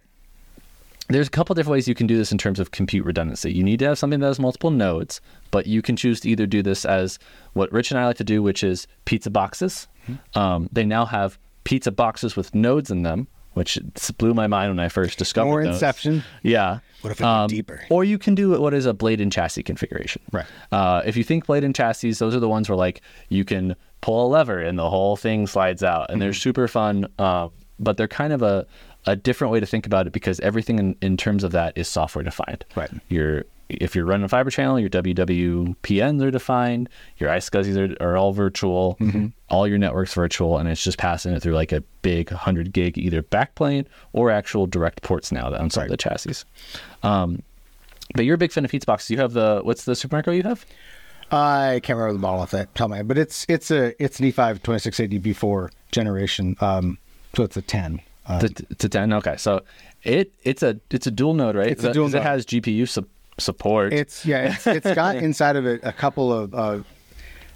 there's a couple different ways you can do this in terms of compute redundancy. You need to have something that has multiple nodes, but you can choose to either do this as what Rich and I like to do, which is pizza boxes. Um, they now have pizza boxes with nodes in them, which blew my mind when I first discovered More those. Inception. Yeah. What if it went deeper? Or you can do what is a blade and chassis configuration. Right. Uh, if you think blade and chassis, those are the ones where like you can pull a lever and the whole thing slides out, and Mm-hmm. they're super fun. Uh, but they're kind of a a different way to think about it because everything in, in terms of that is software defined. Right. Your if you're running a fiber channel, your WWPNs are defined, your iSCSIs are, are all virtual, Mm-hmm. all your networks virtual, and it's just passing it through like a big 100 gig either backplane or actual direct ports now that on some of the chassis. Um, but you're a big fan of pizza boxes. You have the what's the supermicro you have? I can't remember the model off that top of my head, but it's it's a it's an E E5 2680 V4 generation. Um, so it's a 10. Uh, The, to 10. Okay, so it it's a it's a dual node, right? It's a dual node. It has GPU su- support. It's yeah, it's, it's got inside of it a couple of uh,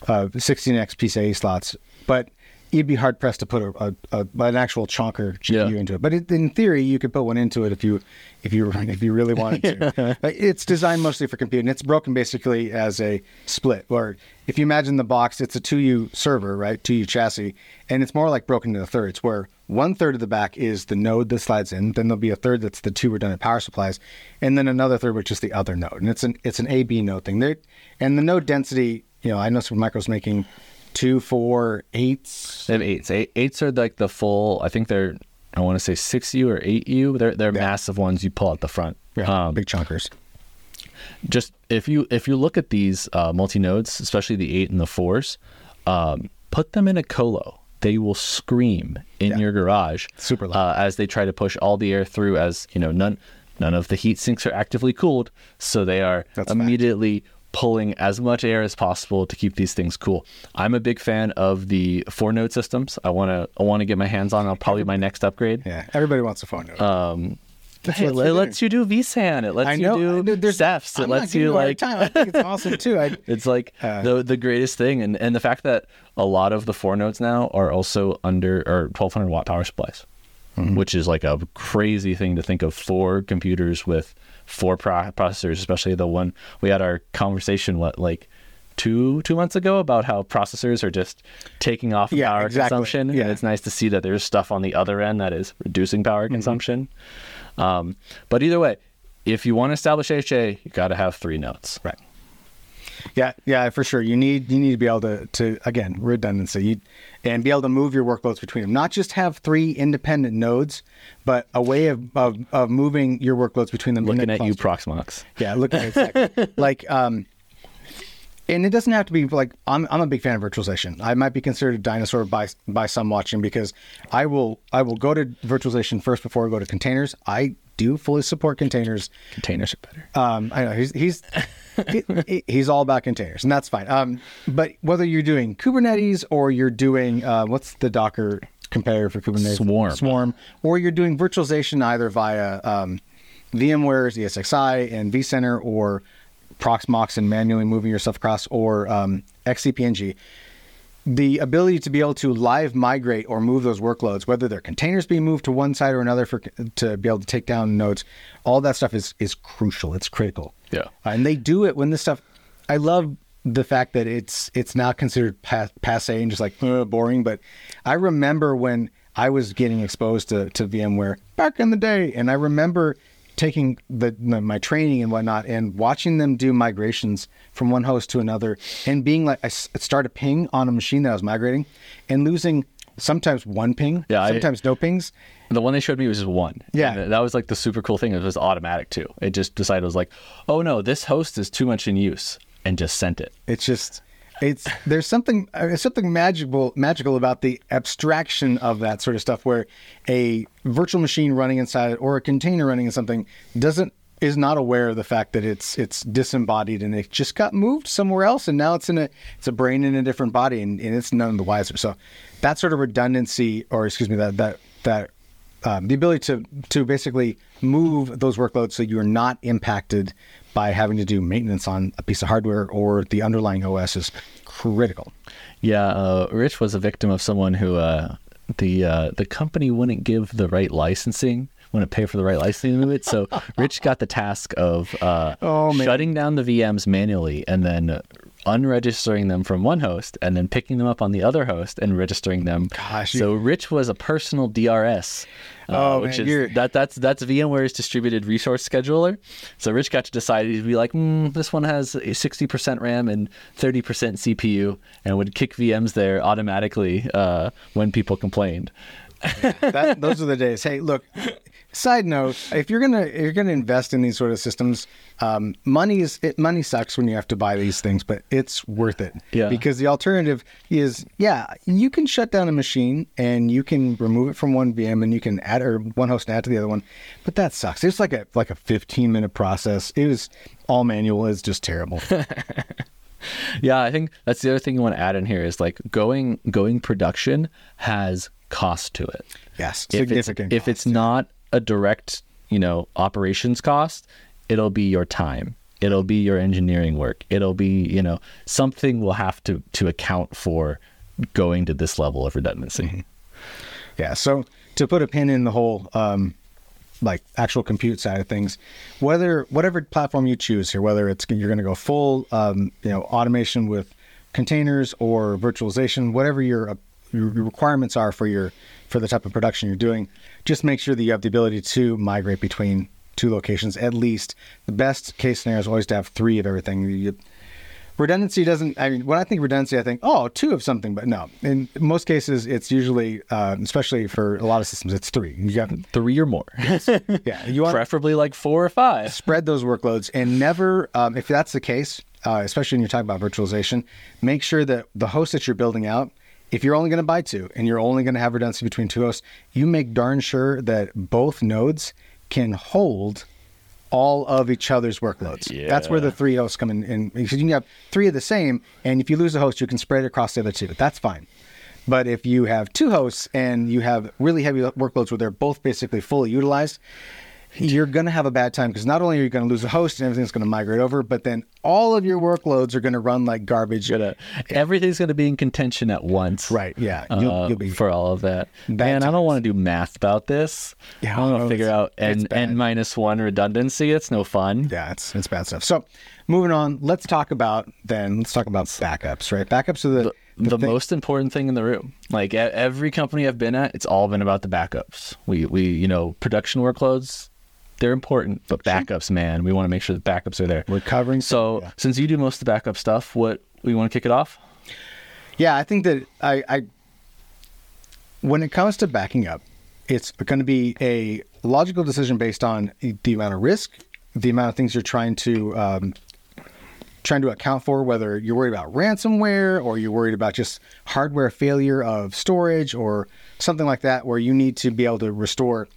uh, 16x PCIe slots, but you'd be hard pressed to put a, a, a an actual chunker GPU Yeah. into it. But it, in theory, you could put one into it if you if you if you really wanted to. But It's designed mostly for computing. It's broken basically as a split. Or if you imagine the box, it's a 2U server, right? 2U chassis, and it's more like broken into thirds, where one third of the back is the node that slides in. Then there'll be a third that's the two redundant power supplies, and then another third which is the other node. And it's an it's an A B node thing. There, and the node density. You know, I know Supermicro's making two, four, eights. They have eights. Eight, eights are like the full. I think they're. I want to say six U or eight U. They're they're Yeah. massive ones you pull out the front. Yeah, Um, big chunkers. just if you if you look at these uh, multi nodes, especially the eight and the fours, um, put them in a colo. They will scream in Yeah. your garage Super loud. uh, as they try to push all the air through. As you know, none none of the heat sinks are actively cooled, so they are That's fact. immediately pulling as much air as possible to keep these things cool. I'm a big fan of the four node systems. I want to I want to get my hands on. I'll probably my next upgrade. Yeah, everybody wants a four node. Um, That's what it lets you do vSAN. It lets know. you do there's- Cephs. It I'm lets you like time. I think it's awesome too. I, it's like Uh, the the greatest thing, and and the fact that a lot of the four nodes now are also under or 1200 watt power supplies, Mm-hmm. which is like a crazy thing to think of four computers with four pro- processors, especially the one we had our conversation what like two two months ago about how processors are just taking off Yeah, power exactly. consumption. Yeah. And it's nice to see that there's stuff on the other end that is reducing power Mm-hmm. consumption. Um, but either way, if you want to establish HA, you got to have three nodes. Right. Yeah, yeah, for sure. You need you need to be able to to again redundancy you, and be able to move your workloads between them. Not just have three independent nodes, but a way of of, of moving your workloads between them. in Looking at you. Proxmox. Yeah, look at. Exactly. like, um, and it doesn't have to be like I'm. I'm a big fan of virtualization. I might be considered a dinosaur by by some watching because I will I will go to virtualization first before I go to containers. I do fully support containers. Containers are better. Um, I know he's he's he- he's all about containers, and that's fine. Um, but whether you're doing Kubernetes or you're doing uh, what's the Docker competitor for Kubernetes? Swarm. Swarm, or you're doing virtualization either via um, VMware's ESXi and vCenter or Proxmox and manually moving your stuff across, or um, XCP-ng the ability to be able to live migrate or move those workloads, whether they're containers being moved to one side or another for to be able to take down nodes, all that stuff is is crucial. It's critical. Yeah. Uh, and they do it when this stuff. I love the fact that it's it's now considered pa- passe and just like uh, boring. But I remember when I was getting exposed to to VMware back in the day, and I remember taking the, the my training and whatnot and watching them do migrations from one host to another and being like I start a ping on a machine that I was migrating and losing sometimes one ping, Yeah, I- sometimes no pings. The one they showed me was just one. Yeah. And that was like the super cool thing. It was automatic too. It just decided it was like, oh no, this host is too much in use, and just sent it. It's just it's there's something uh, there's something magical magical about the abstraction of that sort of stuff where a virtual machine running inside it or a container running in something doesn't is not aware of the fact that it's it's disembodied and it just got moved somewhere else and now it's in a it's a brain in a different body and, and it's none the wiser. So that sort of redundancy or excuse me that that that um, the ability to to basically move those workloads so you're not impacted by having to do maintenance on a piece of hardware or the underlying OS is critical. Yeah, uh, Rich was a victim of someone who uh, the uh, the company wouldn't give the right licensing, wouldn't pay for the right licensing to it. So Rich got the task of uh, Oh, shutting down the VMs manually and then unregistering them from one host and then picking them up on the other host and registering them. Gosh, you- so Rich was a personal DRS. Uh, Oh, which man, is you're- that that's that's VMware's distributed resource scheduler. So Rich got to decide he'd be like, mm, this one has a 60% RAM and 30% CPU, and would kick VMs there automatically uh, when people complained. That, those are the days. Hey, look. Side note: If you're gonna if you're gonna invest in these sort of systems, um, money is it, money sucks when you have to buy these things, but it's worth it. Yeah. Because the alternative is, yeah, you can shut down a machine and you can remove it from one VM and you can add or one host and add to the other one, but that sucks. It's like a like a 15 minute process. It was all manual. It's just terrible. Yeah, I think that's the other thing you want to add in here is like going going production has cost to it. yes, if it's, significant. if it's not a direct, you know, operations cost, it'll be your time. It'll be your engineering work. It'll be, you know, something will have to to account for going to this level of redundancy. Yeah. So to put a pin in the whole um, like actual compute side of things, whether whatever platform you choose here, whether it's you're going to go full um, you know automation with containers or virtualization, whatever your uh, your your requirements are for your for the type of production you're doing, just make sure that you have the ability to migrate between two locations at least. The best case scenario is always to have three of everything. You, redundancy doesn't i mean when i think redundancy i think oh two of something but no in most cases it's usually uh, especially for a lot of systems it's three you got Three or more, yeah you want preferably like four or five. spread those workloads and never um, if that's the case uh, especially when you're talking about virtualization make sure that the host that you're building out if you're only going to buy two and you're only going to have redundancy between two hosts, you make darn sure that both nodes can hold all of each other's workloads. That's where the three hosts come in, in because you can have three of the same, and if you lose a host, you can spread it across the other two. That's fine. But if you have two hosts and you have really heavy workloads where they're both basically fully utilized, you're going to have a bad time because not only are you going to lose a host and everything's going to migrate over, but then all of your workloads are going to run like garbage. Gonna, everything's going to be in contention at once. Right, yeah. You'll- uh, you'll be- for all of that. Man, I don't want to do math about this. Yeah, I want to figure out n n minus one redundancy. It's no fun. Yeah, it's it's bad stuff. So, moving on, let's talk about then. Let's talk about backups, right? Backups are the the, thing- most important thing in the room. Like every company I've been at, it's all been about the backups. We we you know production workloads, they're important, but backups, man, we want to make sure the backups are there. We're covering So yeah. since you do most of the backup stuff, what we want to kick it off? Yeah, I think that I, I when it comes to backing up, it's going to be a logical decision based on the amount of risk, the amount of things you're trying to um, trying to account for, whether you're worried about ransomware or you're worried about just hardware failure of storage or something like that, where you need to be able to restore.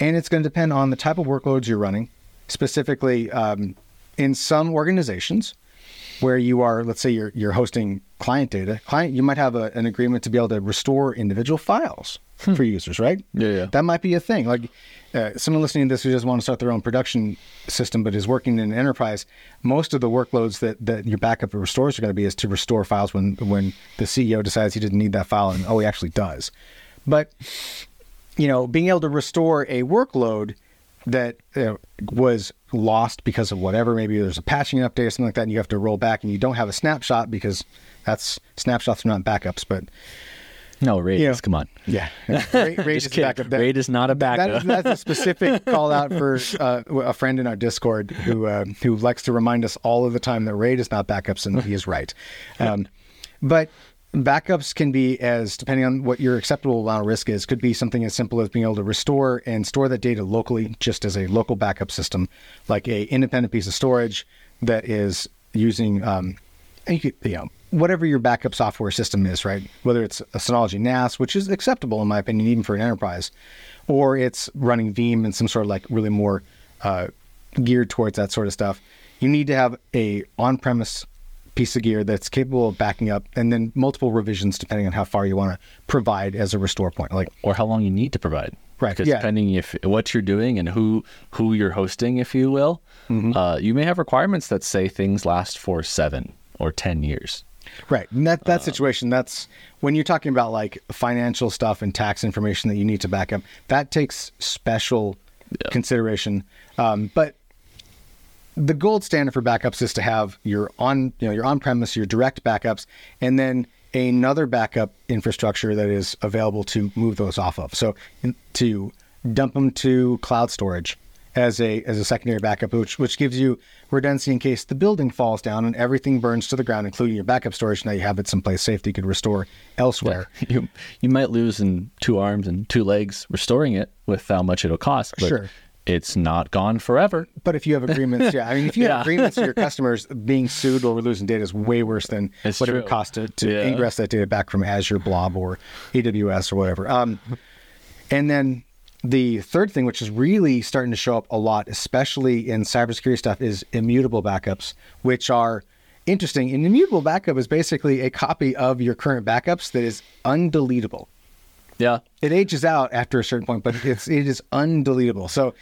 And it's going to depend on the type of workloads you're running. Specifically, um, in some organizations, where you are, let's say you're you're hosting client data, client, you might have a, an agreement to be able to restore individual files for users, right? Yeah, yeah. That might be a thing. Like uh, someone listening to this who just want to start their own production system, but is working in an enterprise. Most of the workloads that that your backup or restores are going to be is to restore files when when the CEO decides he didn't need that file, and oh, he actually does. But you know, being able to restore a workload that uh, was lost because of whatever, maybe there's a patching update or something like that, and you have to roll back, and you don't have a snapshot because that's snapshots are not backups, but No, RAID. Yeah. Come on. yeah, RAID, RAID is a backup. That- RAID is not a backup. is, that's a specific call out for uh, a friend in our Discord who uh, who likes to remind us all of the time that RAID is not backups, and he is right. Um, but backups can be as depending on what your acceptable amount of risk is could be something as simple as being able to restore and store that data locally just as a local backup system like a independent piece of storage that is using um, you, could, you know whatever your backup software system is right? Whether it's a Synology nas which is acceptable in my opinion even for an enterprise or it's running Veeam and some sort of like really more uh, geared towards that sort of stuff you need to have a on-premise piece of gear that's capable of backing up and then multiple revisions depending on how far you want to provide as a restore point like or how long you need to provide. Right, Because yeah. depending if what you're doing and who who you're hosting, if you will, Mm-hmm. uh, you may have requirements that say things last for seven or ten years. Right. And that that situation, that's when you're talking about like financial stuff and tax information that you need to back up, that takes special consideration. Um, but the gold standard for backups is to have your on you know your on premise, your direct backups, and then another backup infrastructure that is available to move those off of. So in- to dump them to cloud storage as a as a secondary backup, which which gives you redundancy in case the building falls down and everything burns to the ground, including your backup storage. Now you have it someplace safe that you could restore elsewhere. You you might lose in two arms and two legs restoring it with how much it'll cost, but Sure. It's not gone forever. But if you have agreements, yeah, I mean, if you Yeah. have agreements with your customers, being sued or losing data is way worse than It's what it would cost to, to Yeah. ingress that data back from Azure Blob or AWS or whatever. Um, and then the third thing, which is really starting to show up a lot, especially in cybersecurity stuff, is immutable backups, which are interesting. An immutable backup is basically a copy of your current backups that is undeletable Yeah. it ages out after a certain point, but it's it is undeletable. So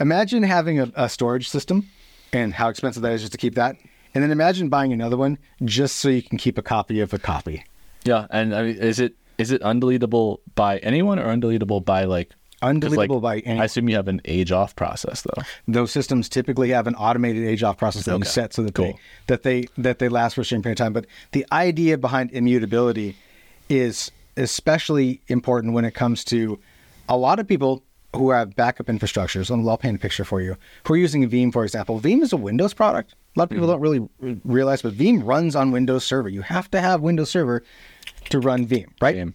imagine having a, a storage system and how expensive that is just to keep that. And then imagine buying another one just so you can keep a copy of a copy. Yeah. And I mean, is it is it undeletable by anyone or undeletable by like Undeletable by anyone. I assume you have an age off process though. Those systems typically have an automated age off process that you Okay. set so that they that they that they last for a certain period of time. But the idea behind immutability is especially important when it comes to a lot of people who have backup infrastructures. I'll paint a picture for you. Who are using Veeam, for example. Veeam is a Windows product. A lot of people don't really r- realize, but Veeam runs on Windows Server. You have to have Windows Server to run Veeam, right? Veeam.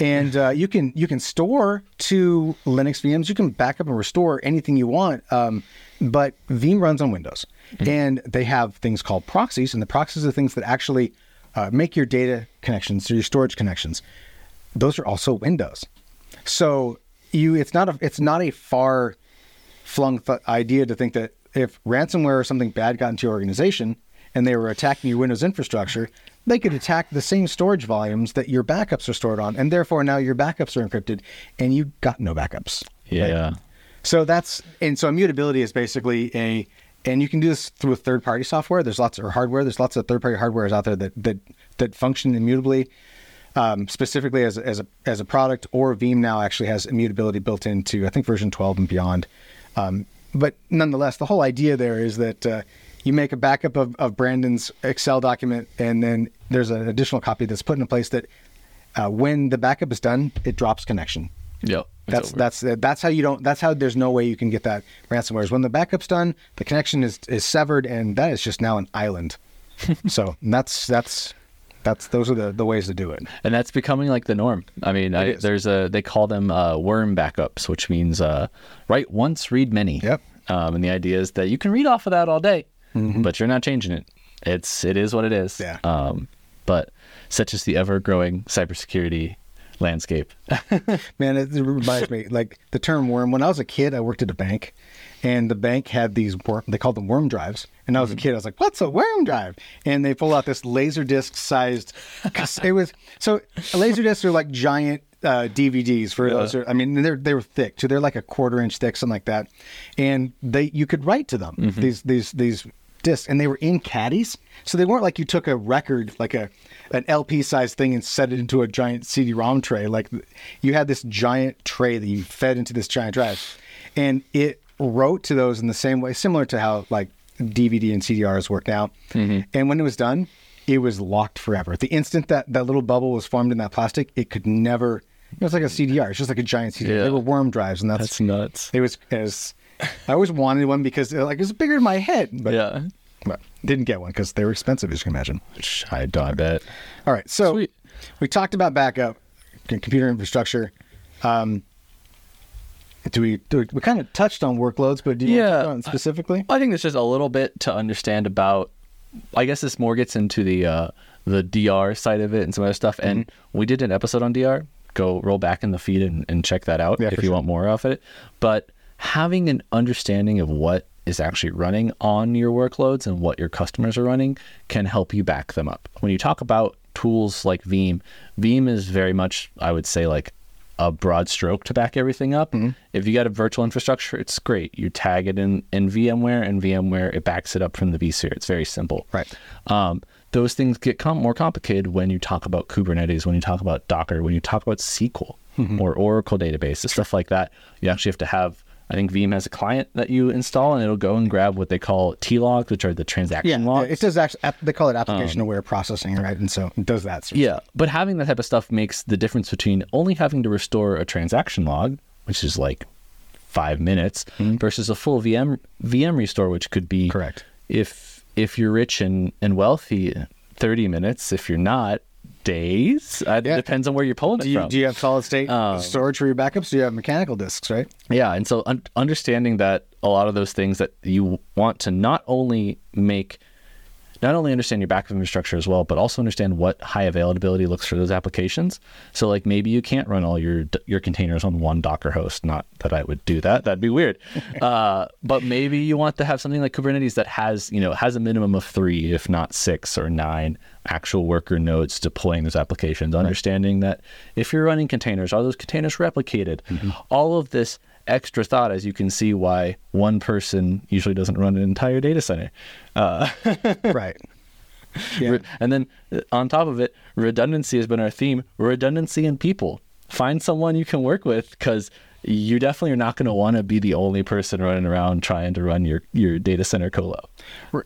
And uh, you can you can store to Linux VMs. You can back up and restore anything you want. Um, but Veeam runs on Windows, and they have things called proxies, and the proxies are things that actually uh, make your data connections or your storage connections. Those are also Windows. So you, it's not a, it's not a far flung th- idea to think that if ransomware or something bad got into your organization and they were attacking your Windows infrastructure, they could attack the same storage volumes that your backups are stored on, and therefore now your backups are encrypted, and you got no backups. Yeah. So that's and so immutability is basically a and you can do this through third party software. There's lots of hardware. There's lots of third party hardware out there that that that function immutably. Um, specifically as a, as a as a product, or Veeam now actually has immutability built into I think version 12 and beyond. Um, but nonetheless, the whole idea there is that uh, you make a backup of, of Branden's Excel document, and then there's an additional copy that's put in place that uh, when the backup is done, it drops connection. Yep. That's that's that's how you don't. That's how there's no way you can get that ransomware. Is when the backup's done, the connection is is severed, and that is just now an island. so that's that's that's those are the, the ways to do it. and that's becoming like the norm. I mean, I, there's a they call them uh, worm backups, which means uh, write once, read many. Yep. Um, and the idea is that you can read off of that all day, but you're not changing it. It's it is what it is. Yeah. Um, but such is the ever growing cybersecurity landscape. Man, it reminds me like the term worm. When I was a kid, I worked at a bank, and the bank had these worm. They called them worm drives. And I was a kid. I was like, "What's a worm drive?" And they pull out this laser disc sized. It was so laser discs are like giant uh, DVDs for those. Are, I mean, they're they were thick too. They're like a quarter inch thick, something like that. And they you could write to them these these these discs, and they were in caddies. So they weren't like you took a record like a an LP sized thing and set it into a giant CD-ROM tray. Like you had this giant tray that you fed into this giant drive, and it wrote to those in the same way, similar to how like DVD and CDRs work now. And when it was done, it was locked forever. The instant that that little bubble was formed in that plastic, it could never. It was like a CDR. It's just like a giant CDR. Yeah. They were worm drives, and that's, That's nuts. it was. It was I always wanted one because like it was bigger than my head, but, yeah. but didn't get one because they were expensive, as you can imagine. I don't I bet. All right, so Sweet. we talked about backup, computer infrastructure. Um, do we, do we? We kind of touched on workloads, but do you Yeah. want to on specifically? I think there's just a little bit to understand about. I guess this more gets into the uh, the DR side of it and some other stuff. And Mm-hmm. we did an episode on DR. Go roll back in the feed and, and check that out Yeah, if you sure. want more of it. But having an understanding of what is actually running on your workloads and what your customers are running can help you back them up. When you talk about tools like Veeam, Veeam is very much, I would say, like a broad stroke to back everything up. Mm-hmm. If you got a virtual infrastructure, it's great. You tag it in, in VMware, and VMware it backs it up from the vSphere. It's very simple. Right. Um, those things get com- more complicated when you talk about Kubernetes, when you talk about Docker, when you talk about SQL Mm-hmm. or Oracle databases, stuff like that. You actually have to have. I think Veeam has a client that you install, and it'll go and grab what they call T logs, which are the transaction Yeah, logs. it does actually. They call it application um, aware processing, right? And so it does that. Sort of Yeah, but having that type of stuff makes the difference between only having to restore a transaction log, which is like five minutes, hmm. versus a full VM VM restore, which could be Correct. If if you're rich and and wealthy, thirty minutes. If you're not, days. Uh, Yeah. Depends on where you're pulling Do it you, from. do you have solid state Um, storage for your backups? Do you have mechanical disks, right? Yeah, and so un- understanding that a lot of those things that you want to not only make, not only understand your backup infrastructure as well, but also understand what high availability looks for those applications. So like maybe you can't run all your your containers on one Docker host. Not that I would do that; that'd be weird. uh, but maybe you want to have something like Kubernetes that has you know has a minimum of three, if not six or nine actual worker nodes deploying those applications. Understanding that if you're running containers, are those containers replicated? All of this extra thought, as you can see, why one person usually doesn't run an entire data center. Uh, right. Yeah. And then uh, on top of it, redundancy has been our theme. Redundancy in people. Find someone you can work with because you definitely are not going to want to be the only person running around trying to run your, your data center colo.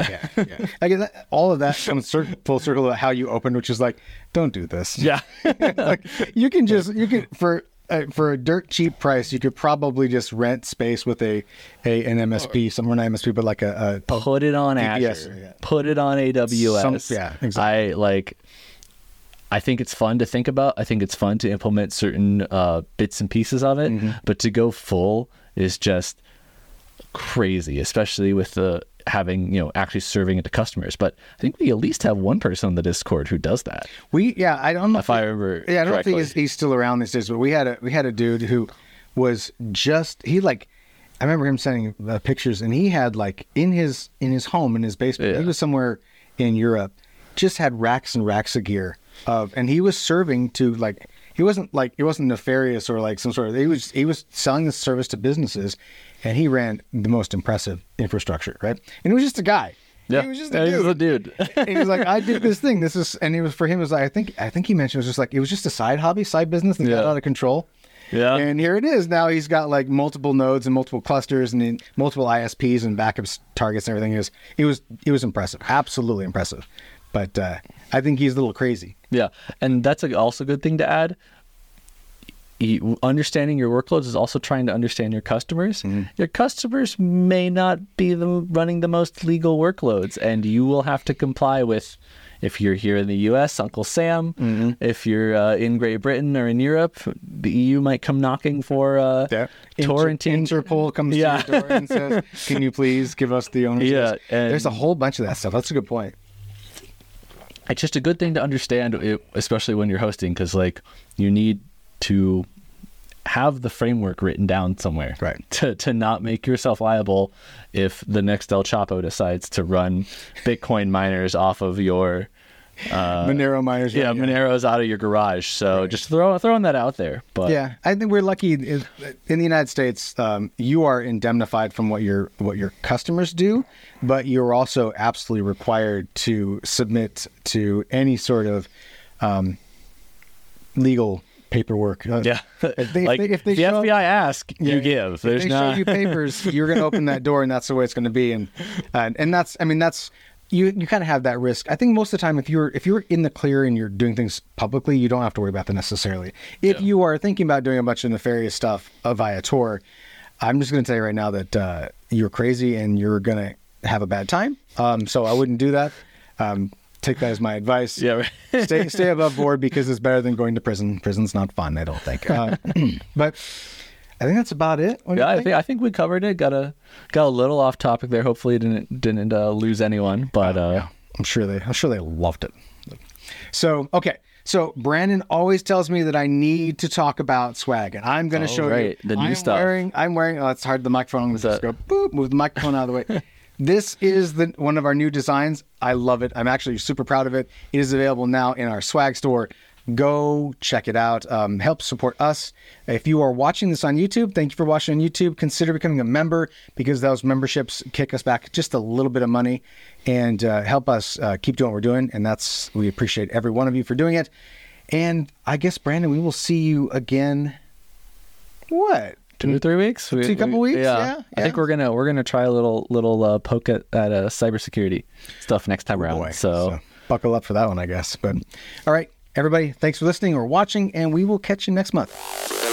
yeah, yeah. I guess that, all of that comes full circle to how you opened, which is like, don't do this. Yeah. like you can just you can for uh, for a dirt cheap price, you could probably just rent space with a, a an MSP, somewhere not MSP, but like a, a Put it on VPS, Azure. yeah. Put it on AWS. Some- yeah, exactly. I like. I think it's fun to think about. I think it's fun to implement certain uh, bits and pieces of it, Mm-hmm. but to go full is just crazy, especially with the having you know actually serving it to customers. But I think we at least have one person on the Discord who does that. We yeah, I don't know If I remember, Yeah, I don't correctly. think he's, he's still around these days, but we had a we had a dude who was just he like I remember him sending uh, pictures, and he had like in his in his home in his basement. Yeah. He was somewhere in Europe, just had racks and racks of gear of, and he was serving to like he wasn't like it wasn't nefarious or like some sort of he was he was selling the service to businesses, and he ran the most impressive infrastructure, right? And it was just a guy. Yeah, he was just Yeah, a he's dude a dude. and he was like, I did this thing. This is, and it was for him. It was like, I think, I think he mentioned it was just like it was just a side hobby, side business that got out of control. Yeah. And here it is. Now he's got like multiple nodes and multiple clusters and multiple ISPs and backup targets and everything. It was, it was, it was impressive. Absolutely impressive. But uh, I think he's a little crazy. Yeah, and that's a, also a good thing to add. You, understanding your workloads is also trying to understand your customers. Your customers may not be the, running the most legal workloads, and you will have to comply with. If you're here in the U.S., Uncle Sam. If you're uh, in Great Britain or in Europe, the EU might come knocking for uh, torrenting. Inter- Interpol comes Yeah. to your door and says, "Can you please give us the ownership?" Yeah, and- There's a whole bunch of that stuff. That's a good point. it's just a good thing to understand, especially when you're hosting, because like you need to have the framework written down somewhere, Right. To to not make yourself liable if the next El Chapo decides to run Bitcoin miners off of your Monero miners. yeah, right, Monero's out of your garage. So just throw throwing that out there. But Yeah, I think we're lucky in in the United States. Um, you are indemnified from what your what your customers do, but you're also absolutely required to submit to any sort of um, legal paperwork. Uh, yeah, if they, like if they, if they the show, FBI ask, yeah, you give. If There's they not. show you papers, you're going to open that door, and that's the way it's going to be. And and and that's I mean that's you you kind of have that risk. I think most of the time, if you're if you're in the clear and you're doing things publicly, you don't have to worry about that necessarily. If Yeah. you are thinking about doing a bunch of nefarious stuff uh, via Tor, I'm just going to tell you right now that uh, you're crazy and you're going to have a bad time. Um, so I wouldn't do that. Um, take that as my advice. yeah, right. stay stay above board because it's better than going to prison. Prison's not fun, I don't think. Uh, but I think that's about it. What Yeah, I think I think we covered it. Got a got a little off topic there. Hopefully, didn't didn't uh, lose anyone. But uh, Yeah, I'm sure they I'm sure they loved it. So okay. So Branden always tells me that I need to talk about swag, and I'm going to Oh, show right. you The new I'm stuff. Wearing, I'm wearing. Oh, it's hard. The microphone. Let's just go. Boop. Move the microphone out of the way. this is the one of our new designs. I love it. I'm actually super proud of it. It is available now in our swag store. Go check it out. Um, help support us. If you are watching this on YouTube, thank you for watching on YouTube. Consider becoming a member because those memberships kick us back just a little bit of money and uh, help us uh, keep doing what we're doing. And that's we appreciate every one of you for doing it. And I guess Branden, we will see you again. What? Two or three weeks. We, Two couple weeks, yeah, I think yeah. we're gonna we're gonna try a little little uh, poke at, at uh, cybersecurity stuff next time around. Boy, so buckle up for that one, I guess. But all right, everybody, thanks for listening or watching, and we will catch you next month.